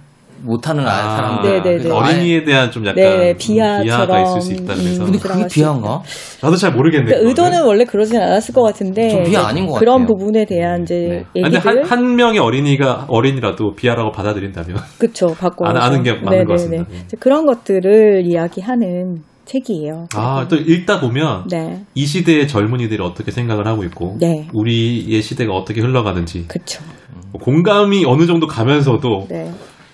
Speaker 5: 못하는 아, 사람들.
Speaker 1: 네네네. 어린이에 대한 좀 약간 네, 비하처럼 비하가 있을 수 있다 그래서.
Speaker 5: 음, 근데 그게 비하인가?
Speaker 1: 나도 잘 모르겠네.
Speaker 4: 그러니까 의도는 원래 그러진 않았을 것 같은데.
Speaker 5: 비하 아닌 것
Speaker 4: 그런 같아요. 부분에 대한 이제
Speaker 1: 네. 얘기들. 한, 한 명의 어린이가 어린이라도 비하라고 받아들인다면.
Speaker 4: 그렇죠. 바꿔.
Speaker 1: 아는 게 맞는 네네네. 것 같습니다. 네.
Speaker 4: 그런 것들을 이야기하는 책이에요.
Speaker 1: 아, 또 읽다 보면 네. 이 시대의 젊은이들이 어떻게 생각을 하고 있고 네. 우리의 시대가 어떻게 흘러가는지
Speaker 4: 그쵸.
Speaker 1: 공감이 어느 정도 가면서도 네.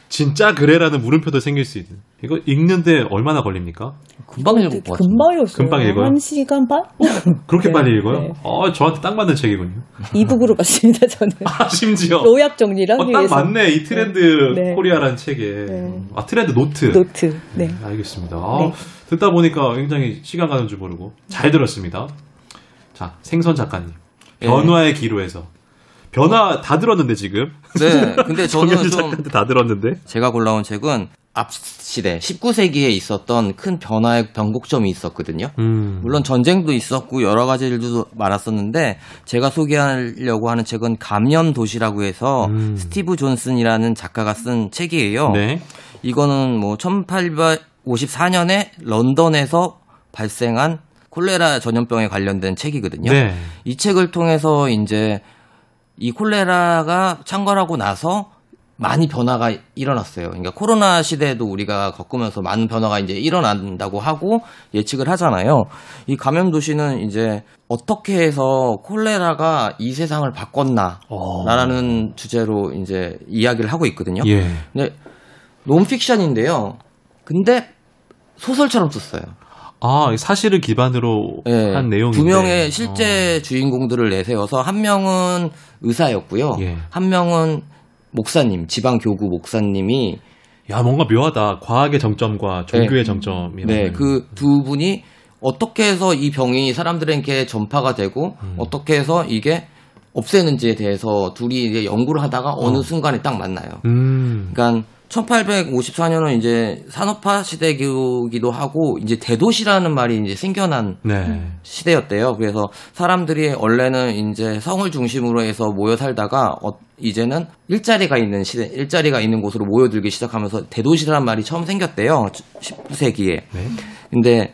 Speaker 1: 진짜 그래라는 물음표도 생길 수 있는. 이거 읽는데 얼마나 걸립니까?
Speaker 5: 금방 읽을 것
Speaker 4: 금방 읽었어요.
Speaker 1: 금방 읽어요.
Speaker 4: 한 시간 반?
Speaker 1: 그렇게 네, 빨리 읽어요? 네. 어, 저한테 딱 맞는 책이군요.
Speaker 4: e-book으로 봤습니다, 저는.
Speaker 1: 아, 심지어.
Speaker 4: 요약 정리랑.
Speaker 1: 어, 딱 맞네. 이 트렌드 네. 코리아라는 책에. 네. 아, 트렌드 노트.
Speaker 4: 노트. 네.
Speaker 1: 네 알겠습니다. 아, 듣다 보니까 굉장히 시간 가는 줄 모르고 잘 들었습니다. 자, 생선 작가님. 변화의 기로에서 변화 다 들었는데 지금.
Speaker 5: 네. [laughs] 근데 저는 좀다
Speaker 1: 들었는데.
Speaker 5: 제가 골라온 책은 앞 시대 19세기에 있었던 큰 변화의 변곡점이 있었거든요. 음. 물론 전쟁도 있었고 여러 가지 일도 많았었는데 제가 소개하려고 하는 책은 감염 도시라고 해서 음. 스티브 존슨이라는 작가가 쓴 책이에요. 네. 이거는 뭐 1854년에 런던에서 발생한 콜레라 전염병에 관련된 책이거든요. 네. 이 책을 통해서 이제 이 콜레라가 창궐하고 나서 많이 변화가 일어났어요. 그러니까 코로나 시대에도 우리가 겪으면서 많은 변화가 이제 일어난다고 하고 예측을 하잖아요. 이 감염 도시는 이제 어떻게 해서 콜레라가 이 세상을 바꿨나라는 어. 주제로 이제 이야기를 하고 있거든요. 예. 근데 논픽션인데요. 근데 소설처럼 썼어요.
Speaker 1: 아, 사실을 기반으로 네, 한 내용인데.
Speaker 5: 두 명의 실제 어. 주인공들을 내세워서 한 명은 의사였고요. 예. 한 명은 목사님, 지방 교구 목사님이
Speaker 1: 야, 뭔가 묘하다. 과학의 정점과 종교의 네. 정점이
Speaker 5: 네, 그 두 분이 어떻게 해서 이 병이 사람들에게 전파가 되고 음. 어떻게 해서 이게 없애는지에 대해서 둘이 이제 연구를 하다가 어느 어. 순간에 딱 만나요. 음. 그러니까 1854년은 이제 산업화 시대이기도 하고 이제 대도시라는 말이 이제 생겨난 네. 시대였대요. 그래서 사람들이 원래는 이제 성을 중심으로 해서 모여 살다가 어, 이제는 일자리가 있는 시대, 일자리가 있는 곳으로 모여들기 시작하면서 대도시라는 말이 처음 생겼대요. 19세기에. 네. 근데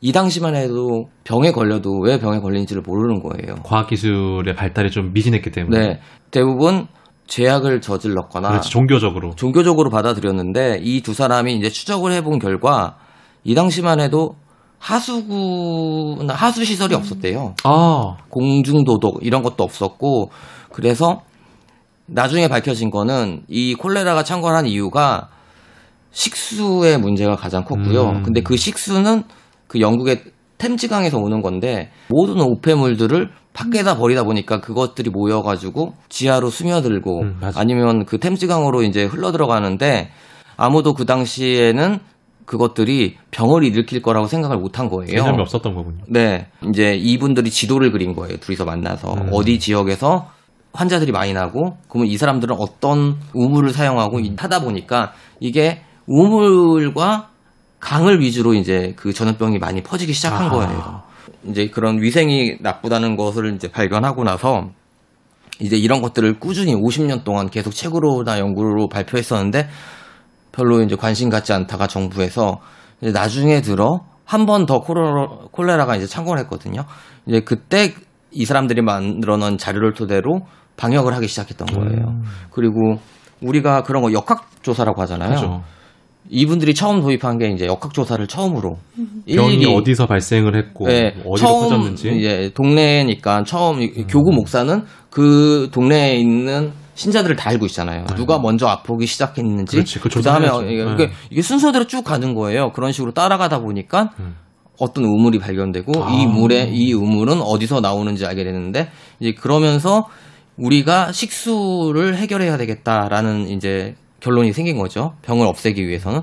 Speaker 5: 이 당시만 해도 병에 걸려도 왜 병에 걸리는지를 모르는 거예요.
Speaker 1: 과학기술의 발달이 좀 미진했기 때문에.
Speaker 5: 네. 대부분 죄악을 저질렀거나
Speaker 1: 그렇지, 종교적으로
Speaker 5: 종교적으로 받아들였는데 이 두 사람이 이제 추적을 해본 결과 이 당시만 해도 하수구나 하수 시설이 없었대요. 아. 공중 도덕 이런 것도 없었고 그래서 나중에 밝혀진 거는 이 콜레라가 창궐한 이유가 식수의 문제가 가장 컸고요. 음. 근데 그 식수는 그 영국의 템즈강에서 오는 건데 모든 우폐물들을 밖에다 버리다 보니까 그것들이 모여가지고 지하로 스며들고 음, 아니면 그 템즈강으로 이제 흘러 들어가는데 아무도 그 당시에는 그것들이 병을 일으킬 거라고 생각을 못한 거예요.
Speaker 1: 개념이 없었던 거군요.
Speaker 5: 네. 이제 이분들이 지도를 그린 거예요. 둘이서 만나서. 음. 어디 지역에서 환자들이 많이 나고, 그러면 이 사람들은 어떤 우물을 사용하고 음. 하다 보니까 이게 우물과 강을 위주로 이제 그 전염병이 많이 퍼지기 시작한 아. 거예요. 이제 그런 위생이 나쁘다는 것을 이제 발견하고 나서 이제 이런 것들을 꾸준히 50년 동안 계속 책으로나 연구로 발표했었는데 별로 이제 관심 갖지 않다가 정부에서 이제 나중에 들어 한 번 더 콜레라가 이제 창궐 했거든요. 이제 그때 이 사람들이 만들어 놓은 자료를 토대로 방역을 하기 시작했던 거예요. 음. 그리고 우리가 그런 거 역학조사라고 하잖아요. 그렇죠. 이분들이 처음 도입한 게 이제 역학조사를 처음으로
Speaker 1: 병이 어디서 발생을 했고 네, 어디로 처음 퍼졌는지
Speaker 5: 이제 동네니까 처음 음. 교구 목사는 그 동네에 있는 신자들을 다 알고 있잖아요. 네. 누가 먼저 아프기 시작했는지 그렇지, 그 다음에 어, 이게, 네. 이게 순서대로 쭉 가는 거예요. 그런 식으로 따라가다 보니까 음. 어떤 우물이 발견되고 아. 이 물에 이 우물은 어디서 나오는지 알게 되는데 이제 그러면서 우리가 식수를 해결해야 되겠다라는 이제 결론이 생긴 거죠. 병을 없애기 위해서는.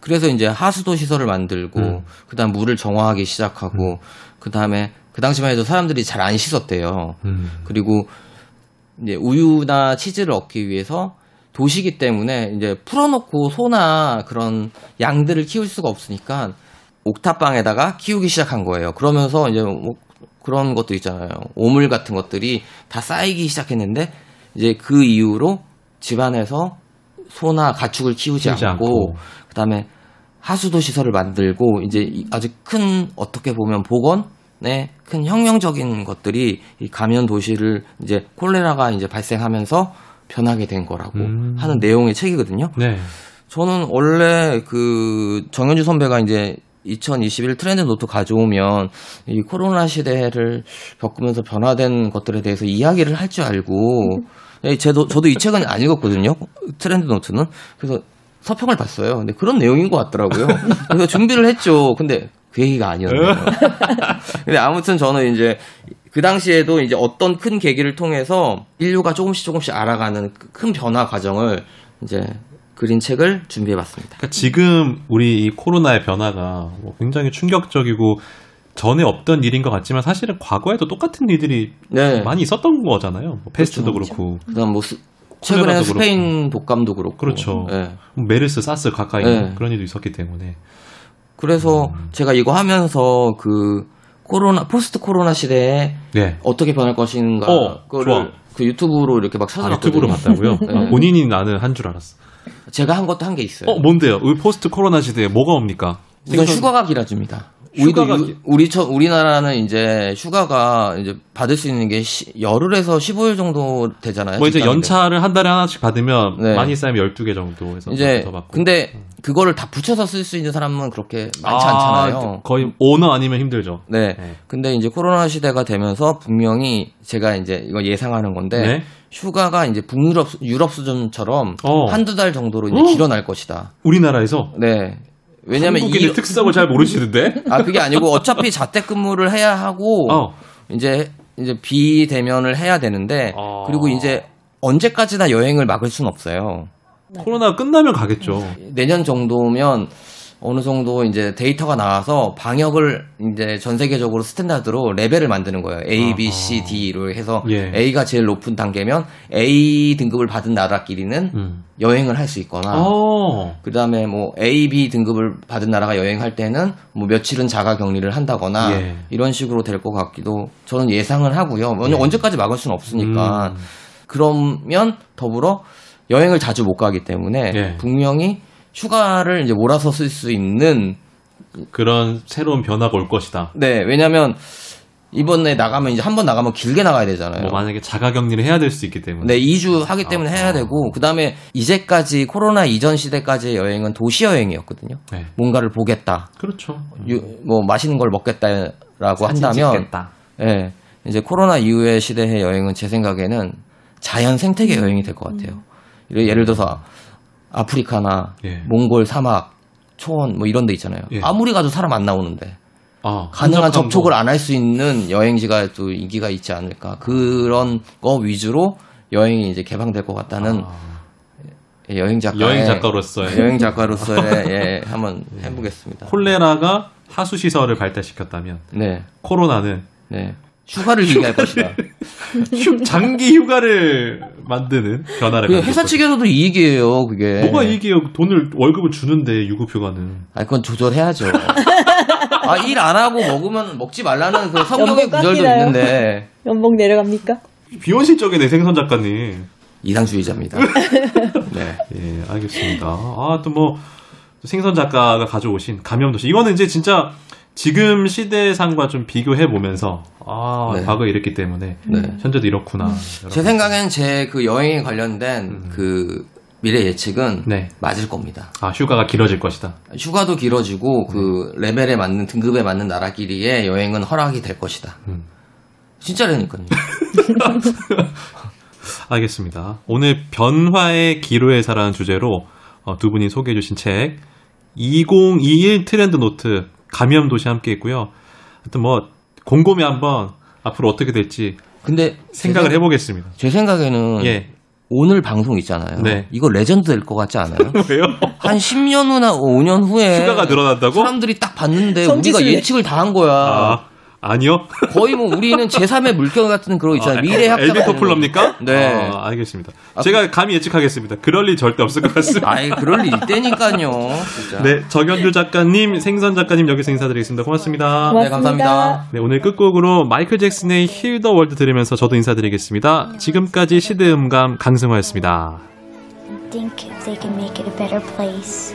Speaker 5: 그래서 이제 하수도 시설을 만들고 음. 그다음 물을 정화하기 시작하고 음. 그다음에 그 당시만 해도 사람들이 잘 안 씻었대요. 음. 그리고 이제 우유나 치즈를 얻기 위해서 도시기 때문에 이제 풀어놓고 소나 그런 양들을 키울 수가 없으니까 옥탑방에다가 키우기 시작한 거예요. 그러면서 이제 뭐 그런 것도 있잖아요. 오물 같은 것들이 다 쌓이기 시작했는데 이제 그 이후로 집안에서 소나 가축을 키우지, 키우지 않고, 않고, 그다음에 하수도 시설을 만들고 이제 아주 큰 어떻게 보면 보건의 큰 혁명적인 것들이 이 가면 도시를 이제 콜레라가 이제 발생하면서 변하게 된 거라고 음. 하는 내용의 책이거든요. 네. 저는 원래 그 정현주 선배가 이제 2021 트렌드 노트 가져오면 이 코로나 시대를 겪으면서 변화된 것들에 대해서 이야기를 할 줄 알고 [laughs] 예, 저도 저도 이 책은 안 읽었거든요. 트렌드 노트는 그래서 서평을 봤어요. 근데 그런 내용인 것 같더라고요. 그래서 준비를 했죠. 근데 그 얘기가 아니었네요. [laughs] 근데 아무튼 저는 이제 그 당시에도 이제 어떤 큰 계기를 통해서 인류가 조금씩 조금씩 알아가는 큰 변화 과정을 이제 그린 책을 준비해봤습니다.
Speaker 1: 그러니까 지금 우리 이 코로나의 변화가 뭐 굉장히 충격적이고 전에 없던 일인 것 같지만 사실은 과거에도 똑같은 일들이 네. 많이 있었던 거잖아요. 뭐 페스트도 그렇죠. 그렇고
Speaker 5: 그다음 뭐 스, 최근에 스페인 그렇고. 독감도 그렇고
Speaker 1: 그렇죠. 네. 뭐 메르스, 사스 가까이 네. 그런 일도 있었기 때문에
Speaker 5: 그래서 음. 제가 이거 하면서 그 코로나 post 코로나 시대에 네. 어떻게 변할 것인가 어, 그거를 그 유튜브로 이렇게 막 찾아봤거든요. 아,
Speaker 1: 유튜브로 봤다고요? [laughs] 네. 아, 본인이 나는 한 줄 알았어.
Speaker 5: 제가 한 것도 한 게 있어요.
Speaker 1: 어, 뭔데요? 우리 포스트 코로나 시대에 뭐가 옵니까?
Speaker 5: 우선 휴가가 길어집니다. 우리도 유, 우리 저 우리나라는 이제 휴가가 이제 받을 수 있는 게 시, 열흘에서 15일 정도 되잖아요.
Speaker 1: 뭐 이제 연차를 한 달에 하나씩 받으면 네. 많이 쌓이면 12개 정도 해서
Speaker 5: 이제 근데 그거를 다 붙여서 쓸 수 있는 사람은 그렇게 많지 아, 않잖아요.
Speaker 1: 거의 오너 아니면 힘들죠.
Speaker 5: 네. 네. 근데 이제 코로나 시대가 되면서 분명히 제가 이제 이거 예상하는 건데 네? 휴가가 이제 북유럽 유럽 수준처럼 어. 한두 달 정도로 이제 어? 길어날 것이다.
Speaker 1: 우리나라에서?
Speaker 5: 네. 왜냐면
Speaker 1: 이 특성을 잘 모르시는데?
Speaker 5: 아 그게 아니고 어차피 자택근무를 해야 하고 어. 이제 이제 비대면을 해야 되는데 어. 그리고 이제 언제까지나 여행을 막을 수는 없어요.
Speaker 1: 코로나 끝나면 가겠죠.
Speaker 5: 내년 정도면 어느 정도 이제 데이터가 나와서 방역을 이제 전 세계적으로 스탠다드로 레벨을 만드는 거예요. A, B, C, D로 해서 예. A가 제일 높은 단계면 A 등급을 받은 나라끼리는 음. 여행을 할 수 있거나 어. 그다음에 뭐 A, B 등급을 받은 나라가 여행할 때는 뭐 며칠은 자가 격리를 한다거나 예. 이런 식으로 될 것 같기도 저는 예상을 하고요. 예. 언제까지 막을 수는 없으니까. 음. 그러면 더불어 여행을 자주 못 가기 때문에 예. 분명히 휴가를 이제 몰아서 쓸 수 있는
Speaker 1: 그런 새로운 변화가 올 것이다.
Speaker 5: 네, 왜냐하면 이번에 나가면 이제 한 번 나가면 길게 나가야 되잖아요.
Speaker 1: 뭐 만약에 자가 격리를 해야 될 수 있기 때문에.
Speaker 5: 네, 2주 하기 때문에 아, 해야 되고 그다음에 이제까지 코로나 이전 시대까지의 여행은 도시 여행이었거든요. 네. 뭔가를 보겠다.
Speaker 1: 그렇죠.
Speaker 5: 유, 뭐 맛있는 걸 먹겠다라고 한다면 찍겠다. 네, 이제 코로나 이후의 시대의 여행은 제 생각에는 자연 생태계 여행이 될 것 같아요. 음. 예를 들어서 아프리카나 예. 몽골 사막, 초원 뭐 이런 데 있잖아요. 예. 아무리 가도 사람 안 나오는데 아, 가능한 접촉을 안 할 수 있는 여행지가 또 인기가 있지 않을까. 그런 거 위주로 여행이 이제 개방될 것 같다는 아. 여행 작가
Speaker 1: 여행 작가로서의
Speaker 5: 여행 작가로서의 [laughs] 예, 한번 해보겠습니다.
Speaker 1: 콜레라가 하수 시설을 발달시켰다면 네. 코로나는 네.
Speaker 5: 휴가를 얘기할 것이다. [laughs]
Speaker 1: 휴, 장기 휴가를 만드는 변화를.
Speaker 5: 그 회사 측에서도 이익이에요, 그게.
Speaker 1: 뭐가 이익이에요? 돈을 월급을 주는데 유급 휴가는.
Speaker 5: 아, 그건 조절해야죠. [laughs] 아, 일 안 하고 먹으면 먹지 말라는 그 성경의 구절도 있는데.
Speaker 4: 연봉 내려갑니까?
Speaker 1: 비현실적인 내생선 작가님.
Speaker 5: 이상주의자입니다. [laughs]
Speaker 1: 네. 예, 알겠습니다. 아, 또 뭐, 생선 작가가 가져오신 감염도시. 이거는 이제 진짜 지금 시대상과 좀 비교해 보면서 아 네. 과거 이랬기 때문에 네. 현재도 이렇구나.
Speaker 5: 제 생각엔 제 그 여행에 관련된 음. 그 미래 예측은 네. 맞을 겁니다.
Speaker 1: 아 휴가가 길어질 것이다.
Speaker 5: 휴가도 길어지고 그 네. 레벨에 맞는 등급에 맞는 나라끼리의 여행은 허락이 될 것이다. 음. 진짜라니까요. [laughs]
Speaker 1: 알겠습니다. 오늘 변화의 기로에서라는 주제로 어, 두 분이 소개해 주신 책 2021 트렌드 노트 감염 도시 함께 있고요. 하여튼 뭐 곰곰이 한번 앞으로 어떻게 될지 근데 생각을 제 해보겠습니다.
Speaker 5: 제 생각에는 예. 오늘 방송 있잖아요. 네. 이거 레전드 될 것 같지 않아요? [laughs]
Speaker 1: 왜요?
Speaker 5: 한 10년 후나 5년 후에
Speaker 1: 휴가가 늘어난다고?
Speaker 5: 사람들이 딱 봤는데 우리가 예측을 다 한 거야. 아.
Speaker 1: 아니요.
Speaker 5: 거의 뭐 우리는 제3의 물결 같은 그런 있잖아요. 아, 미래 학자.
Speaker 1: 앨빈 토플러입니까? 네. 아, 알겠습니다. 아, 제가 감히 예측하겠습니다. 그럴 일 절대 없을 것 같습니다.
Speaker 5: 아이, 그럴 일 있다니까요.
Speaker 1: 진짜. 네, 정현주 작가님, 생선 작가님 여기서 인사드리겠습니다. 고맙습니다.
Speaker 4: 고맙습니다. 네, 감사합니다.
Speaker 1: 네, 오늘 끝곡으로 마이클 잭슨의 Heal the World 들으면서 저도 인사드리겠습니다. 지금까지 시대음감 강승화였습니다.
Speaker 6: think they can make it a better place.